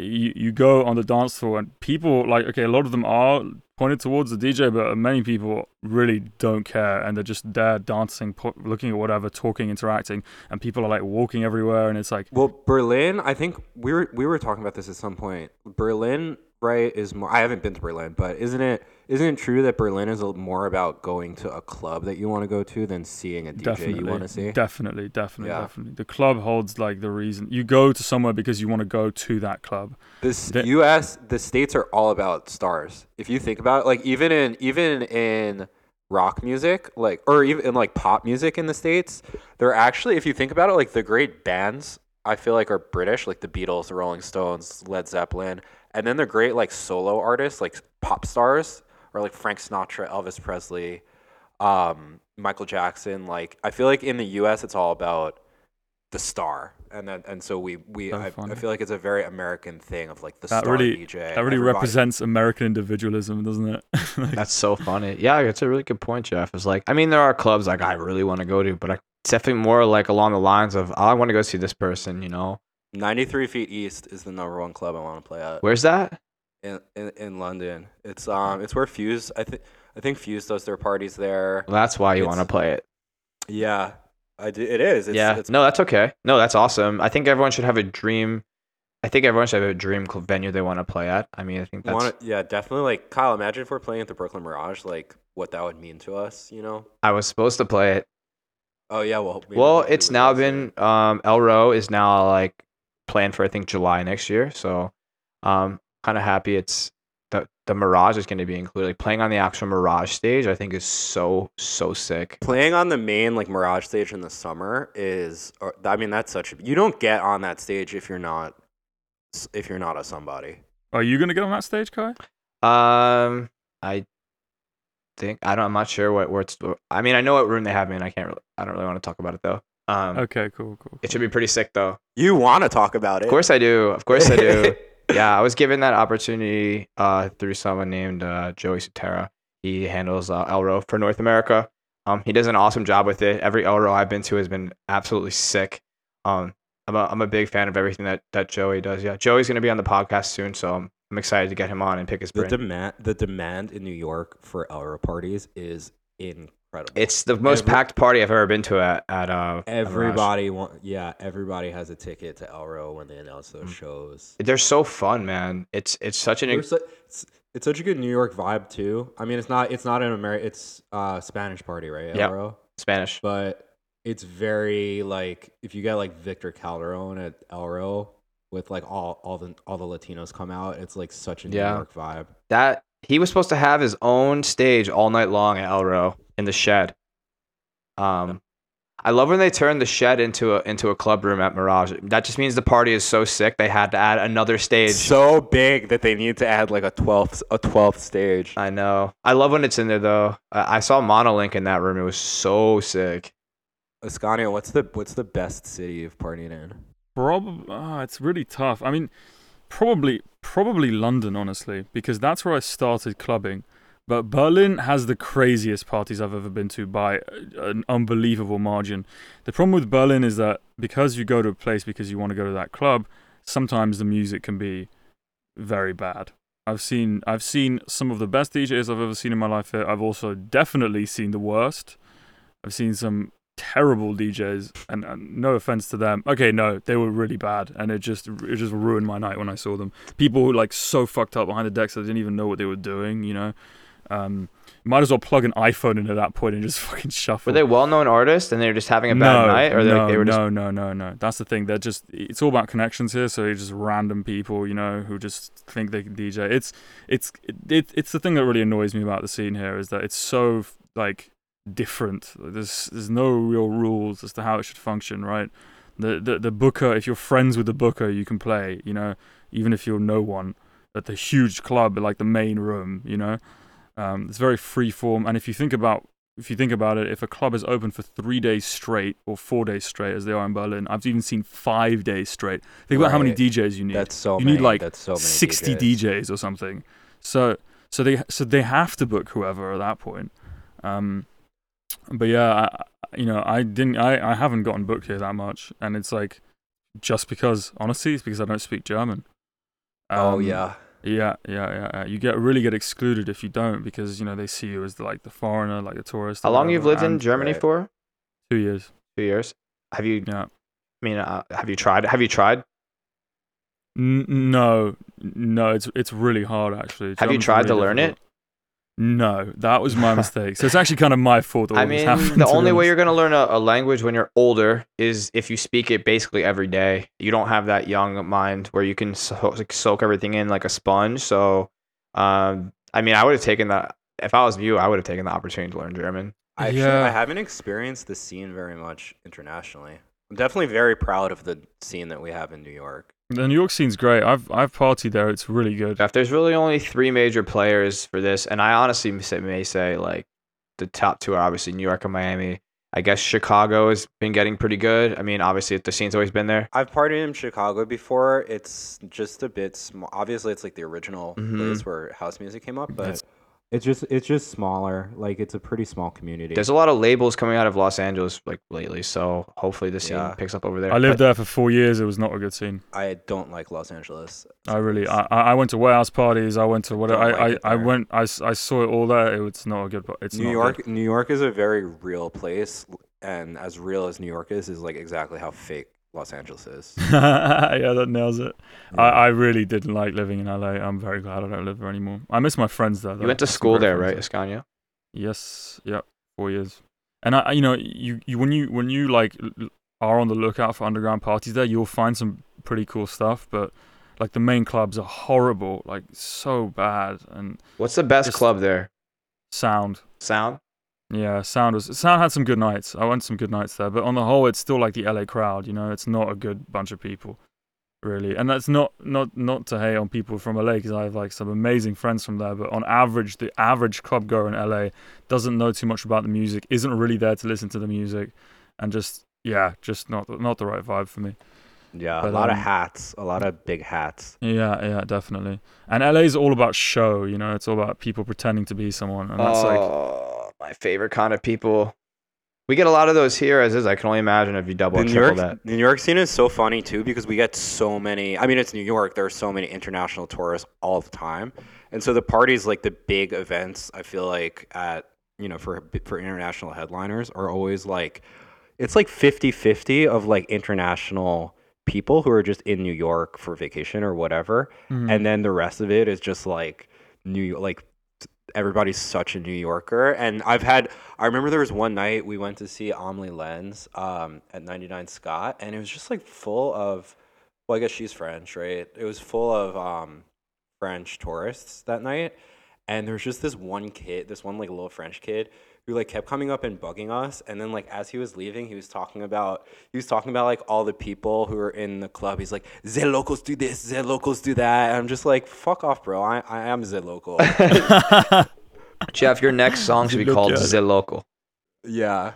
you you go on the dance floor and people like okay a lot of them are pointed towards the DJ, but many people really don't care and they're just there dancing, po- looking at whatever, talking, interacting, and people are like walking everywhere and it's like Well, Berlin, I think we were we were talking about this at some point. Berlin, right, is more. I haven't been to Berlin, but isn't it isn't it true that Berlin is a- more about going to a club that you want to go to than seeing a DJ definitely, you want to see? Definitely, definitely, Yeah. definitely. The club holds like the reason you go to somewhere because you want to go to that club. This The- U.S. the states are all about stars. If you think about it, like even in even in rock music, like or even in like pop music in the states, they're actually if you think about it, like the great bands I feel like are British, like the Beatles, the Rolling Stones, Led Zeppelin, and then they're great like solo artists, like pop stars, or like Frank Sinatra, Elvis Presley, um, Michael Jackson. Like I feel like in the U.S. it's all about the star. And then, and so we, we So I, I feel like it's a very American thing of like the That star really- DJ. That really everybody- represents American individualism, doesn't it? *laughs* Like, That's so funny. Yeah, it's a really good point, Jeff. It's like, I mean, there are clubs like I really want to go to, but I, it's definitely more like along the lines of I want to go see this person. You know, 93 Feet East is the number one club I want to play at where's that? in, in, in London. It's um it's where Fuse I think I think Fuse does their parties there. Well, that's why you want to play it. Yeah, I do, it is. It's, yeah. it's, no, that's okay. No, that's awesome. I think everyone should have a dream. I think everyone should have a dream club venue they want to play at. I mean, I think that's wanna, yeah, definitely. Like Kyle, imagine if we're playing at the Brooklyn Mirage, like what that would mean to us. You know? I was supposed to play it. Oh yeah. Well, Well, it's now been um Elrow is now like planned for I think July next year. So um kind of happy it's the the Mirage is going to be included. Like playing on the actual Mirage stage, I think is so so sick. playing on the main like Mirage stage in the summer is. Or, I mean, that's such. A, you don't get on that stage if you're not if you're not a somebody. are you gonna get on that stage, Kai? Um I think I don't I'm not sure what where it's I mean, I know what room they have me in. I can't really, I don't really want to talk about it though. Um Okay, cool, cool. it should be pretty sick though. You want to talk about it? Of course I do. Of course I do. *laughs* yeah, I was given that opportunity uh, through someone named uh, Joey Sutera. He handles uh, Elrow for North America. Um, he does an awesome job with it. Every Elrow I've been to has been absolutely sick. Um, I'm a, I'm a big fan of everything that, that Joey does. Yeah, Joey's going to be on the podcast soon, so I'm, I'm excited to get him on and pick his The brain. demand, the demand in New York for Elrow parties is incredible. it's the most Every- packed party I've ever been to at at uh, at Mirage. everybody want, yeah, everybody has a ticket to Elrow when they announce those Mm. shows. They're so fun, man. It's it's such an They're su- it's, it's such a good New York vibe too. I mean, it's not it's not an Ameri- it's uh Spanish party, right? Yep. Elrow, Spanish. but it's very like if you get like Victor Calderone at Elrow with like all all the all the Latinos come out, it's like such a New Yeah. York vibe. that he was supposed to have his own stage all night long at Elrow in the shed. Um, I love when they turn the shed into a into a club room at Mirage. That just means the party is so sick they had to add another stage. so big that they need to add like a twelfth a twelfth stage. I know. I love when it's in there though. I, I saw Monolink in that room. It was so sick. Ascanio, what's the what's the best city you've partied in? Probably, ah, it's really tough. I mean, probably, probably London, honestly, because that's where I started clubbing. But Berlin has the craziest parties I've ever been to by an unbelievable margin. The problem with Berlin is that because you go to a place because you want to go to that club, sometimes the music can be very bad. I've seen I've seen some of the best DJs I've ever seen in my life here. I've also definitely seen the worst. I've seen some terrible DJs, and, and no offense to them. Okay, no, they were really bad, and it just it just ruined my night when I saw them. People who like so fucked up behind the decks they didn't even know what they were doing. You know, um, might as well plug an iPhone in at that point and just *laughs* fucking shuffle. Were they well-known artists and they were just having a bad no, night, or they, no, they were just no, no, no, no. That's the thing. They're just. It's all about connections here. So just random people, you know, who just think they can DJ. It's, it's, it, it's the thing that really annoys me about the scene here is that it's so like different. There's, there's no real rules as to how it should function, right? The, the, the booker. If you're friends with the booker, you can play. You know, even if you're no one at the huge club, like the main room. You know, um, it's very free form. And if you think about if you think about it, if a club is open for three days straight or four days straight, as they are in Berlin, I've even seen five days straight. Think about how many DJs you need. That's so you many. need like that's so many 60 DJs. DJs. or something. So so they so they have to book whoever at that point. Um, but yeah, I, you know, I didn't, I, I haven't gotten booked here that much, and it's like just because honestly, it's because I don't speak German. oh Um, yeah. Yeah, yeah, yeah, yeah. You get really get excluded if you don't because you know they see you as the, like the foreigner, like the tourist. How long you've lived in Germany right. for? Two years. Two years. Have you? Yeah. I mean, uh, have you tried? Have you tried? N- no, no, it's it's really hard actually. Have you German's tried to really learn it? difficult. No, that was my *laughs* mistake. So it's actually kind of my fault. That I all this mean, happened, the only way you're gonna learn a, a language when you're older is if you speak it basically every day. You don't have that young mind where you can so- like, soak everything in like a sponge. So, um, I mean, I would have taken that if I was you. I would have taken the opportunity to learn German. I actually, I haven't experienced the scene very much internationally. I'm definitely very proud of the scene that we have in New York. The New York scene's great. I've I've partied there. It's really good. If there's really only three major players for this, and I honestly may say, like the top two are obviously New York and Miami. I guess Chicago has been getting pretty good. I mean, obviously the scene's always been there. I've partied in Chicago before. It's just a bit small. Obviously, it's like the original Mhm. place where house music came up, but That's- It's just it's just smaller. Like it's a pretty small community. There's a lot of labels coming out of Los Angeles like lately, so hopefully the scene Yeah. picks up over there. I lived But there for four years. It was not a good scene. I don't like Los Angeles. I really, I, I I went to warehouse parties. I went to what Don't I, like I, it I there. went. I, s- I saw it all there. It was not a good. It's New not York, good. New York is a very real place, and as real as New York is, is like exactly how fake Los Angeles is. *laughs* yeah, that nails it. I, I really didn't like living in LA. I'm very glad I don't live there anymore. I miss my friends there. you went to I school there, right, Ascanio? Yes. Yep. Four years. And I, I- you know, you, you when you when you like l- l- are on the lookout for underground parties there, you'll find some pretty cool stuff. But like the main clubs are horrible, like so bad and What's the best club there? sound. Sound? Yeah, sound was sound had some good nights. I went some good nights there, but on the whole, it's still like the LA crowd. You know, it's not a good bunch of people, really. And that's not not not to hate on people from LA because I have like some amazing friends from there. But on average, the average club goer in LA doesn't know too much about the music, isn't really there to listen to the music, and just yeah, just not not the right vibe for me. Yeah, But, a lot of um, hats, a lot of big hats. Yeah, yeah, definitely. And LA is all about show. You know, it's all about people pretending to be someone, and that's like oh, my favorite kind of people. We get a lot of those here as is. I can only imagine if you double The and New triple York, that. the New York scene is so funny too because we get so many. I mean, it's New York. There are so many international tourists all the time, and so the parties, like the big events, I feel like at you know for for international headliners are always like it's like 50-50 of like international people who are just in New York for vacation or whatever, mhm. and then the rest of it is just like New like everybody's such a New Yorker. And I've had I remember there was one night we went to see Amelie Lens um, at 99 Scott, and it was just like full of well, I guess she's French, right? It was full of um, French tourists that night. And there was just this one kid, this one like little French kid who like kept coming up and bugging us. And then like as he was leaving, he was talking about he was talking about like all the people who were in the club. He's like, "The locals do this, the locals do that." And I'm just like, "Fuck off, bro! I I am the local." *laughs* Jeff, your next song should be called at. The Local. yeah,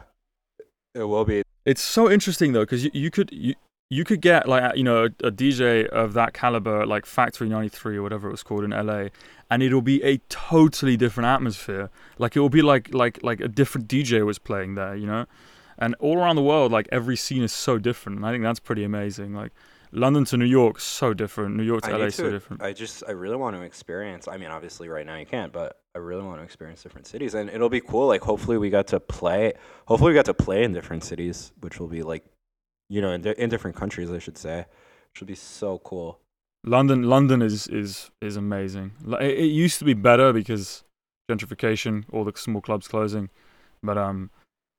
it will be. It's so interesting though, because you, you could you you could get like you know a, a DJ of that caliber, like Factory '93 or whatever it was called in LA, and it'll be a totally different atmosphere. Like it will be like like like a different DJ was playing there, you know. And all around the world, like every scene is so different, and I think that's pretty amazing. Like London to New York, so different. New York to I LA, need so different. I just, I really want to experience. I mean, obviously, right now you can't, but I really want to experience different cities, and it'll be cool. Like, hopefully, we got to play. Hopefully, we got to play in different cities, which will be like, you know, in, di- in different countries, I should say, which will be so cool. London, London is is is amazing. Like, it, it used to be better because gentrification, all the small clubs closing. But um,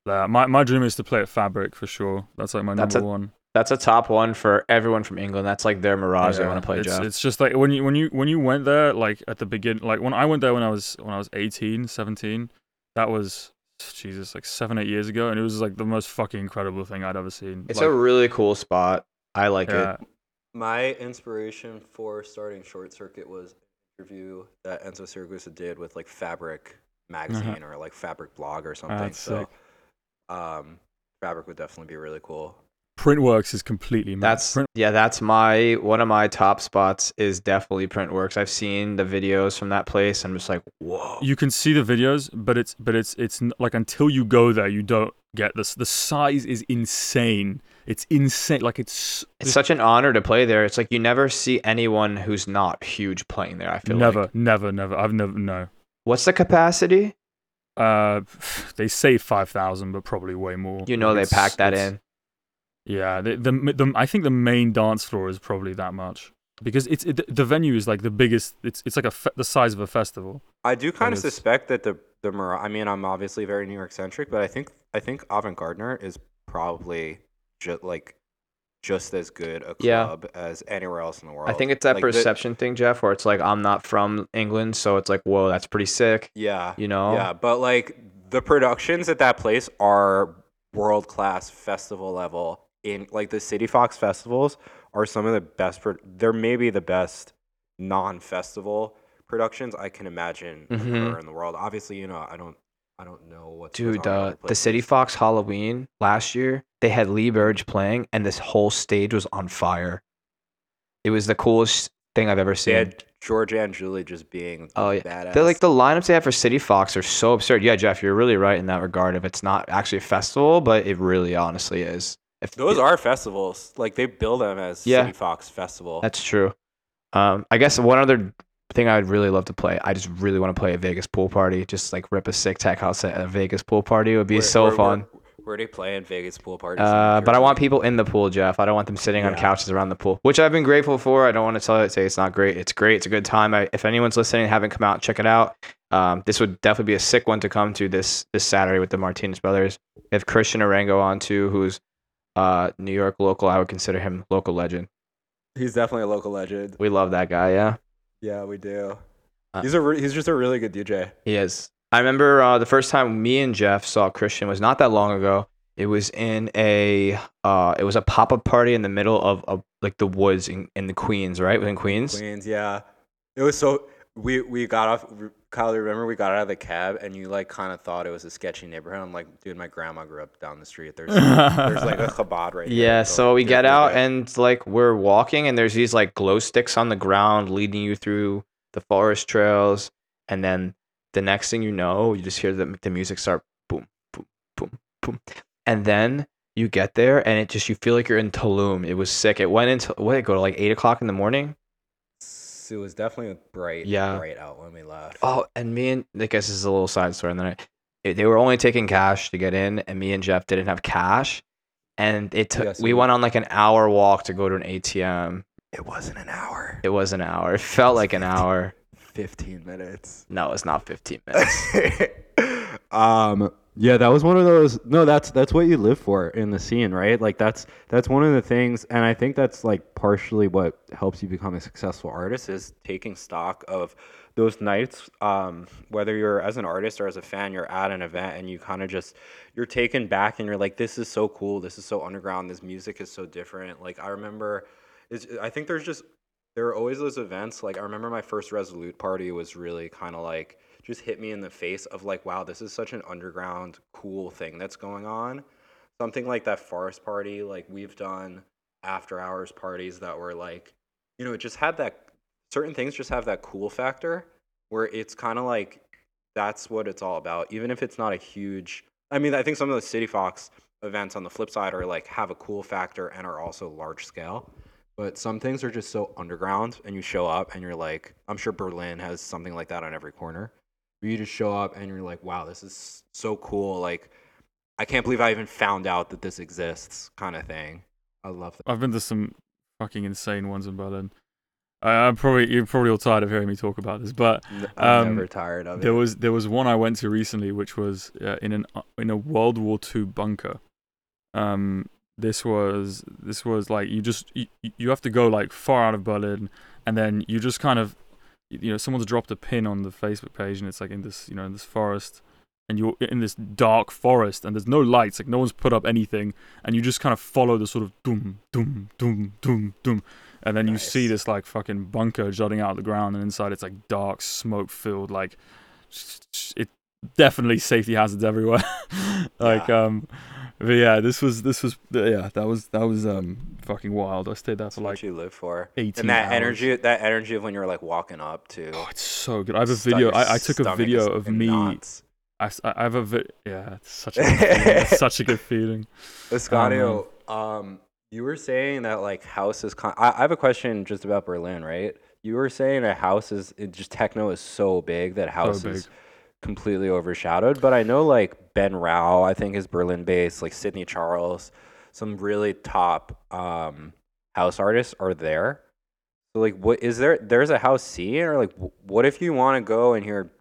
uh, my my dream is to play at Fabric for sure. That's like my That's number a- one. That's a top one for everyone from England. That's like their mirage. they want to play it's, Jeff. it's just like when you when you when you went there like at the begin like when I went there when I was when I was 18 17 that was Jesus like 7 8 years ago and it was like the most fucking incredible thing I'd ever seen It's like, a really cool spot. I like yeah, it. My inspiration for starting Short Circuit was an interview that Enzo Siragusa did with like Fabric magazine or like Fabric blog or something. Uh-huh. so, sick. um, Fabric would definitely be really cool. Printworks is completely mad. That's Print, yeah. That's my one of my top spots is definitely Printworks. I've seen the videos from that place. I'm just like, whoa. you can see the videos but it's but it's it's like until you go there you don't get this the size is insane it's insane like it's It's such an honor to play there. It's like you never see anyone who's not huge playing there. I feel never like. never never I've never no What's the capacity? uh *sighs* they say 5000 but probably way more You know Like, they pack that in. Yeah, the, the the I think the main dance floor is probably that much because it's it, the venue is like the biggest. It's it's like a fe- the size of a festival. I do kind of suspect that the the Mir- I mean, I'm obviously very New York centric, but I think I think Avant Gardner is probably just like just as good a Yeah. club as anywhere else in the world. I think it's that Like, the- perception thing, Jeff, where it's like I'm not from England, so it's like, whoa, that's pretty sick. yeah, You know? yeah, but like the productions at that place are world class festival level. In like the City Fox festivals are some of the best. Pro- they're maybe the best non festival productions I can imagine Mhm. occur in the world. Obviously, you know, I don't. I don't know what. Dude, uh, the City. Fox Halloween last year, they had Lee Burridge playing, and this whole stage was on fire. It was the coolest thing I've ever They seen. had Giorgia Angiuli just being Oh, yeah. badass. They're like the lineups they have for City Fox are so absurd. Yeah, Jeff, you're really right in that regard. If it's not actually a festival, but it really honestly is. If Those it- are festivals. Like they build them as Yeah. City Fox Festival. That's true. Um, I guess one other thing I would really love to play. I just really want to play a Vegas pool party. Just like rip a sick tech house at a Vegas pool party. It would be Where- so where- fun. Where, where they play in Vegas pool parties. Uh, but I want people in the pool, Jeff. I don't want them sitting on couches around the pool, which I've been grateful for. I don't want to tell you, say it's not great. It's great. It's a good time. I, if anyone's listening and haven't come out, check it out. Um, this would definitely be a sick one to come to this this Saturday with the Martinez brothers. If have Christian Arango on too, who's uh, New York local. I would consider him local legend. He's definitely a local legend. We love that guy. Yeah, Yeah, we do. Uh, he's a re- he's just a really good DJ. he is. I remember uh, the first time me and Jeff saw Christian was not that long ago. It was in a uh, it was a pop up party in the middle of, of like the woods in, in the Queens, right? Within Queens. Queens, yeah. It was so we we got off. Kyle, remember we got out of the cab and you like kind of thought it was a sketchy neighborhood. I'm like, dude, my grandma grew up down the street. There's there's like a Chabad right here. Yeah, so we get out and like we're walking and there's these like glow sticks on the ground leading you through the forest trails and then the next thing you know, you just hear the the music start boom boom boom boom. And then you get there and it just you feel like you're in Tulum. It was sick. It went into what it go to like eight o'clock in the morning? It was definitely bright, Yeah. bright out when we left. Oh, and me and I guess this is a little side story. And then I, they were only taking cash to get in, and me and Jeff didn't have cash, and it took. Yeah, so we went on like an hour walk to go to an ATM. It wasn't an hour. It was an hour. It felt like an hour. Fifteen minutes. No, it's not 15 minutes. *laughs* um yeah that was one of those no that's that's what you live for in the scene right? Like that's that's one of the things and i think that's like partially what helps you become a successful artist is taking stock of those nights um, whether you're as an artist or as a fan you're at an event and you kind of just you're taken back and you're like this is so cool. This is so underground. This music is so different. Like i remember i think there's just there are always those events. Like i remember my first resolute party was really kind of like just hit me in the face of like wow this is such an underground cool thing that's going on something like that forest party like we've done after hours parties that were like you know it just had that certain things just have that cool factor where it's kind of like that's what it's all about even if it's not a huge i mean i think some of the city fox events on the flip side are like have a cool factor and are also large scale But some things are just so underground, and you show up and you're like, I'm sure Berlin has something like that on every corner. Where you just show up and you're like, wow, this is so cool. Like, I can't believe I even found out that this exists, kind of thing. I love that. I've been to some fucking insane ones in Berlin. I, I'm probably you're probably all tired of hearing me talk about this, but N- I'm Um, never tired of it. there was there was one I went to recently, which was uh, in an uh, in a World War II bunker. Um, this was this was like you just you, you have to go like far out of Berlin, and then you just kind of you know someone's dropped a pin on the Facebook page, and it's like in this you know in this forest, and you're in this dark forest, and there's no lights, like no one's put up anything, and you just kind of follow the sort of doom doom doom doom doom, and then you see this like fucking bunker jutting out of the ground, and inside it's like dark, smoke filled, like it definitely safety hazards everywhere. *laughs* like um, but yeah, this was this was yeah that was that was um fucking wild. I stayed there That's for what like you live for. 18 And that hours. energy, that energy of when you're like walking up to. Oh, it's so good. I have a video. I, I took a video of me. knots. I, I have a vi- yeah. It's such a good feeling. It's such a good *laughs* feeling. Ascanio, um, you were saying that like house is. Con- I, I have a question just about Berlin, right? You were saying that house is it just techno is so big that house is big. Completely overshadowed. But I know like Ben Rau, I think is Berlin based. Like Sidney Charles, some really top um, house artists are there. So like, what is there? There's a house scene, or like, what if you want to go and hear,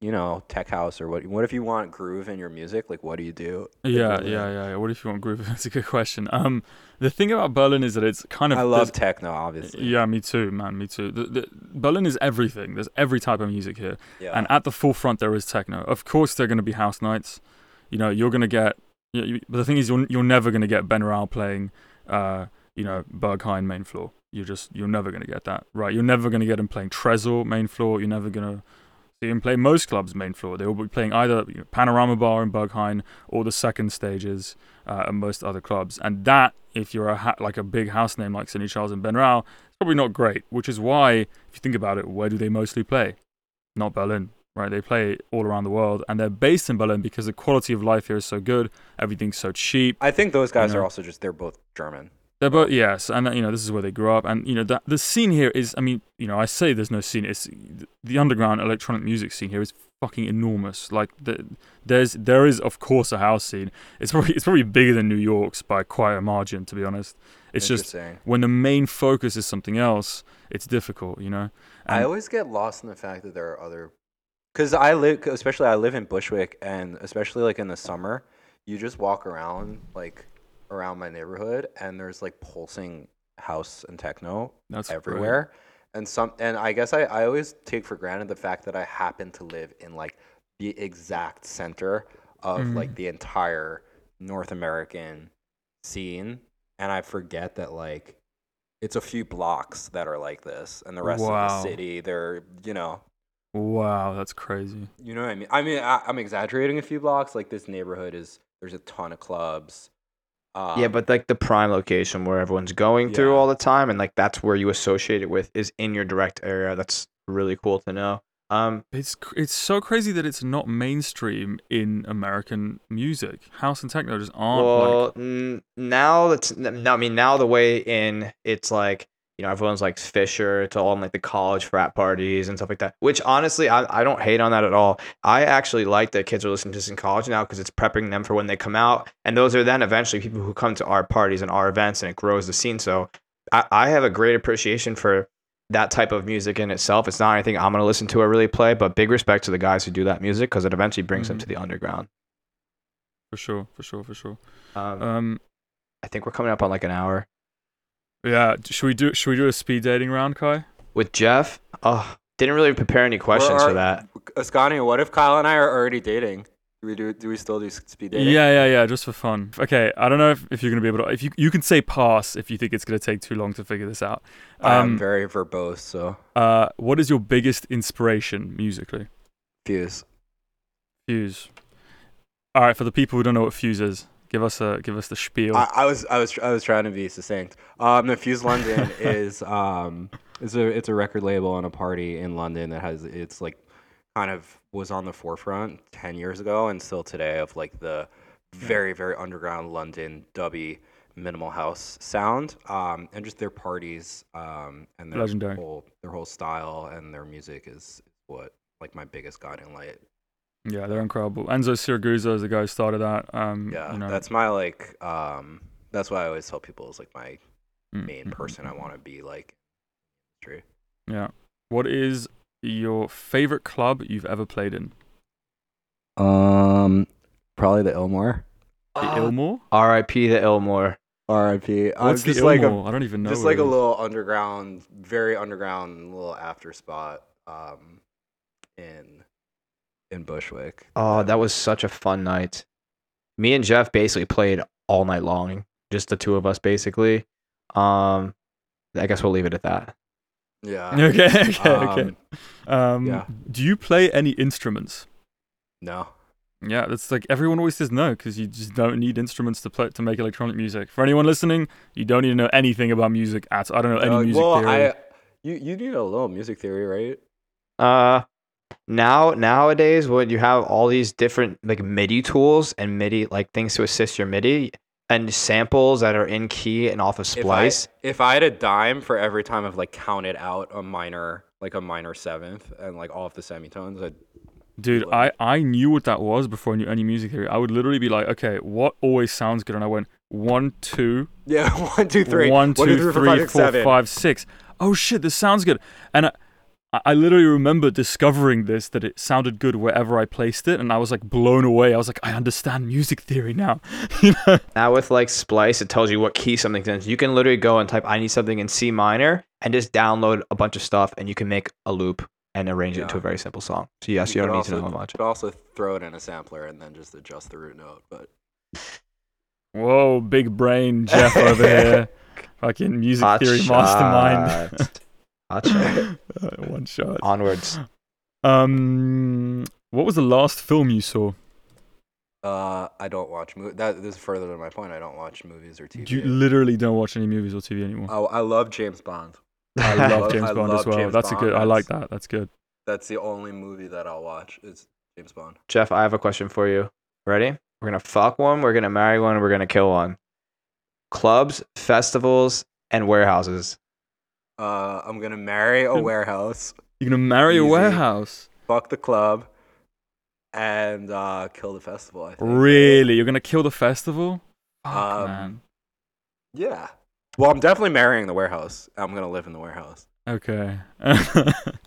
you know, tech house, or what? What if you want groove in your music? Like, what do you do? Yeah, yeah, yeah, yeah. What if you want groove? *laughs* That's a good question. Um, the thing about Berlin is that it's kind of I love techno, obviously. Yeah, me too, man. Me too. The, the, Berlin is everything. There's every type of music here. Yeah. and at the forefront there is techno. Of course, there are going to be house nights. You know, you're going to get. You, you, but the thing is, you're you're never going to get Ben Rau playing, uh, you know, Berghain main floor. You're just you're never going to get that, right? You're never going to get him playing Tresor main floor. You're never going to see him play most clubs main floor. They will be playing either you know, Panorama Bar in Berghain or the second stages uh, at most other clubs. And that, if you're a ha- like a big house name like Sidney Charles and Ben Rau, it's probably not great. Which is why, if you think about it, where do they mostly play? Not Berlin right? They play all around the world, and they're based in Berlin because the quality of life here is so good. Everything's so cheap. I think those guys know. are also just they're both German. They're both yes, and you know this is where they grew up, and you know the the scene here is. I mean, you know, I say there's no scene. It's the underground electronic music scene here is fucking enormous. Like the, there's there is of course a house scene. It's probably it's probably bigger than New York's by quite a margin, to be honest. It's just when the main focus is something else, it's difficult, you know. I always get lost in the fact that there are other, because I live, especially I live in Bushwick, and especially like in the summer, you just walk around like around my neighborhood, and there's like pulsing house and techno That's brilliant. everywhere, and some, and I guess I I always take for granted the fact that I happen to live in like the exact center of Mhm. like the entire North American scene, and I forget that like it's a few blocks that are like this, and the rest of the city, they're you know, Wow, that's crazy. you know what I mean. I mean, I, I'm exaggerating a few blocks. Like this neighborhood is there's a ton of clubs. Um, yeah, but like the prime location where everyone's going through all the time, and like that's where you associate it with is in your direct area. That's really cool to know. Um, It's it's so crazy that it's not mainstream in American music. House and techno just aren't well, like n- now that's n- no, I mean now the way in it's like you know everyone's like Fisher. It's all in like the college frat parties and stuff like that. Which honestly, I I don't hate on that at all. I actually like that kids are listening to this in college now because it's prepping them for when they come out, and those are then eventually people who come to our parties and our events, and it grows the scene. So I, I have a great appreciation for that type of music in itself. It's not anything I'm gonna listen to or really play, but big respect to the guys who do that music because it eventually brings them Mhm. to the underground. for sure, for sure, for sure. Um, Um, I think we're coming up on like an hour. Yeah. Should we do should we do a speed dating round, Kai? with Jeff. Oh, didn't really prepare any questions Or- for that. Ascani, what if Kyle and I are already dating? Do we do? Do we still do speed dating? Yeah, yeah, yeah. Just for fun. Okay. I don't know if, if you're gonna be able to. If you you can say pass if you think it's gonna take too long to figure this out. I'm Um, very verbose, so uh, what is your biggest inspiration musically? fuse. Fuse. All right. For the people who don't know what Fuse is, give us a give us the spiel. I, I was I was I was trying to be succinct. Um, the Fuse London *laughs* is um is a it's a record label and a party in London that has it's like kind of was on the forefront ten years ago and still today of like the very very underground London dubby minimal house sound, um, and just their parties, um, and their Legendary. whole their whole style and their music is what like my biggest guiding light. Yeah, they're incredible. Enzo Siragusa is the guy who started that. Um, Yeah, you know, that's my like. Um, that's why I always tell people is like my mm, main mm, person I mm, want to be like. True. Yeah. What is your favorite club you've ever played in? Um, probably the Ilmore. The Uh, Ilmore? R.I.P. the Ilmore. R.I.P. I'm What's the just like a Ilmore? I don't even know. just like a little underground, very underground little after spot um, in in Bushwick. Oh, that was such a fun night. Me and Jeff basically played all night long, just the two of us basically. Um, I guess we'll leave it at that. yeah. *laughs* Okay, okay, okay. Um, Um, yeah. Do you play any instruments? No. Yeah, that's like everyone always says no because you just don't need instruments to play to make electronic music. For anyone listening, you don't need to know anything about music at. I don't know any Uh, music well, theory. I you you need a little music theory, right? Uh, now nowadays when you have all these different like MIDI tools and MIDI like things to assist your MIDI and samples that are in key and off of splice. If I, if I had a dime for every time I've like counted out a minor, like a minor seventh, and like all of the semitones, I'd Dude, I, I knew what that was before I knew any music theory. I would literally be like, okay, what always sounds good? And I went one, two, yeah, *laughs* one, two, three, one, two, four, three, five, six, four, seven. five. Oh shit, this sounds good. And I, I literally remember discovering this that it sounded good wherever I placed it, and I was like blown away. I was like, I understand music theory now. *laughs* you know? Now with like Splice, it tells you what key something's in. You can literally go and type "I need something in C minor" and just download a bunch of stuff, and you can make a loop and arrange it into a very simple song. So yes, you, could don't need also, to know how much. Could also throw it in a sampler and then just adjust the root note. But Whoa, big brain Jeff over here, *laughs* fucking music Hot theory mastermind. shot. Hot *laughs* shot. Uh, *laughs* *laughs* One shot. Onwards. Um, what was the last film you saw? uh, I don't watch movies. That this is further to my point. I don't watch movies or TV. You literally don't watch any movies or TV anymore. oh, I love James Bond. *laughs* I I love love- James I Bond as well. James That's a good. I like that. That's good. That's the only movie that I'll watch. Is James Bond. Jeff, I have a question for you. Ready? We're gonna fuck one. We're gonna marry one. We're gonna kill one. Clubs, festivals, and warehouses. Uh, I'm gonna marry a warehouse, You're gonna marry a warehouse. fuck the club, and uh, kill the festival. I think. Really? You're gonna kill the festival? Fuck, Um, man. Yeah. Well, I'm definitely marrying the warehouse. I'm gonna live in the warehouse. Okay. *laughs* *laughs*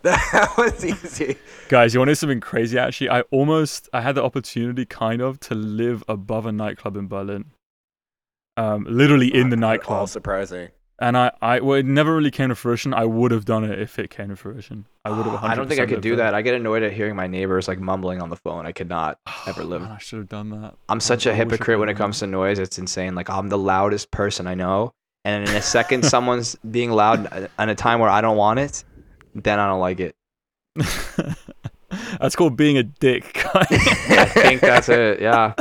That was easy. Guys, you want to know something crazy? Actually, I almost I had the opportunity, kind of, to live above a nightclub in Berlin. Um, literally in the All nightclub, surprising. And I, I, well, it never really came to fruition. I would have done it if it came to fruition. I would have. *sighs* I don't think I could do that. I get annoyed at hearing my neighbors like mumbling on the phone. I could not *sighs* ever live. Man, I should have done that. I'm such a I I hypocrite when it comes to noise. It's insane. Like I'm the loudest person I know, and in a second *laughs* someone's being loud *laughs* at a time where I don't want it, then I don't like it. *laughs* That's called being a dick. I think that's it. Yeah.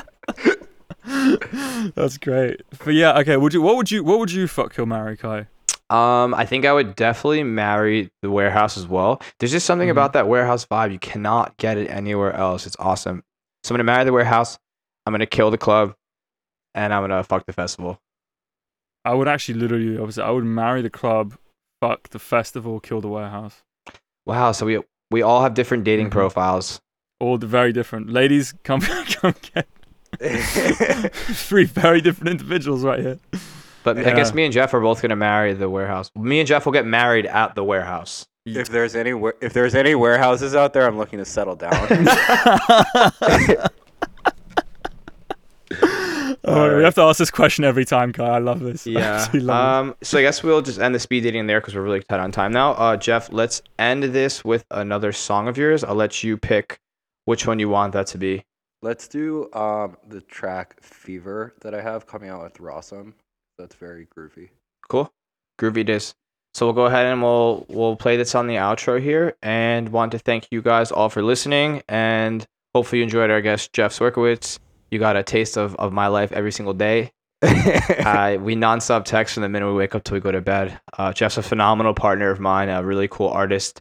That's great. But yeah, okay. Would you? What would you? What would you fuck kill marry Kai? Um, I think I would definitely marry the warehouse as well. There's just something Mhm. about that warehouse vibe. You cannot get it anywhere else. It's awesome. So I'm gonna marry the warehouse. I'm gonna kill the club, and I'm gonna fuck the festival. I would actually literally opposite. I would marry the club, fuck the festival, kill the warehouse. Wow. So we we all have different dating Mhm. profiles. All the very different. Ladies, come *laughs* come get *laughs* three very different individuals right here. But I guess Yeah. me and Jeff are both gonna marry the warehouse. Me and Jeff will get married at the warehouse. if there's any if there's any warehouses out there, I'm looking to settle down. *laughs* *laughs* oh, we have to ask this question every time, Kai. I love this. Yeah. absolutely love Um. So I guess we'll just end the speed dating there because we're really tight on time now. Uh, Jeff, let's end this with another song of yours. I'll let you pick which one you want that to be. Let's do um the track Fever that I have coming out with Rossum. That's very groovy. Cool. Groovy it is. So we'll go ahead and we'll we'll play this on the outro here, and want to thank you guys all for listening, and hopefully you enjoyed our guest Jeff Swerkowitz. You got a taste of, of my life every single day. *laughs* uh, we nonstop text from the minute we wake up till we go to bed. Uh, Jeff's a phenomenal partner of mine, a really cool artist.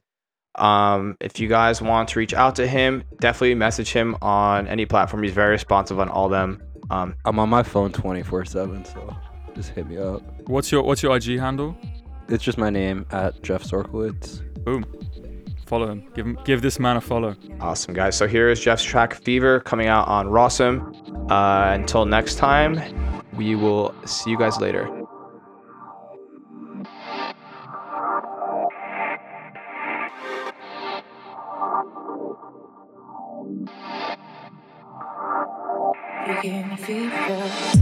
Um, if you guys want to reach out to him, definitely message him on any platform. He's very responsive on all them. Um, I'm on my phone 24 seven, so just hit me up. What's your What's your IG handle? It's just my name at Jeff Sorkowitz. Boom. Follow him. Give him. Give this man a follow. Awesome, guys. So here is Jeff's track Fever coming out on Rossum. Uh, until next time, we will see you guys later. You give me fever.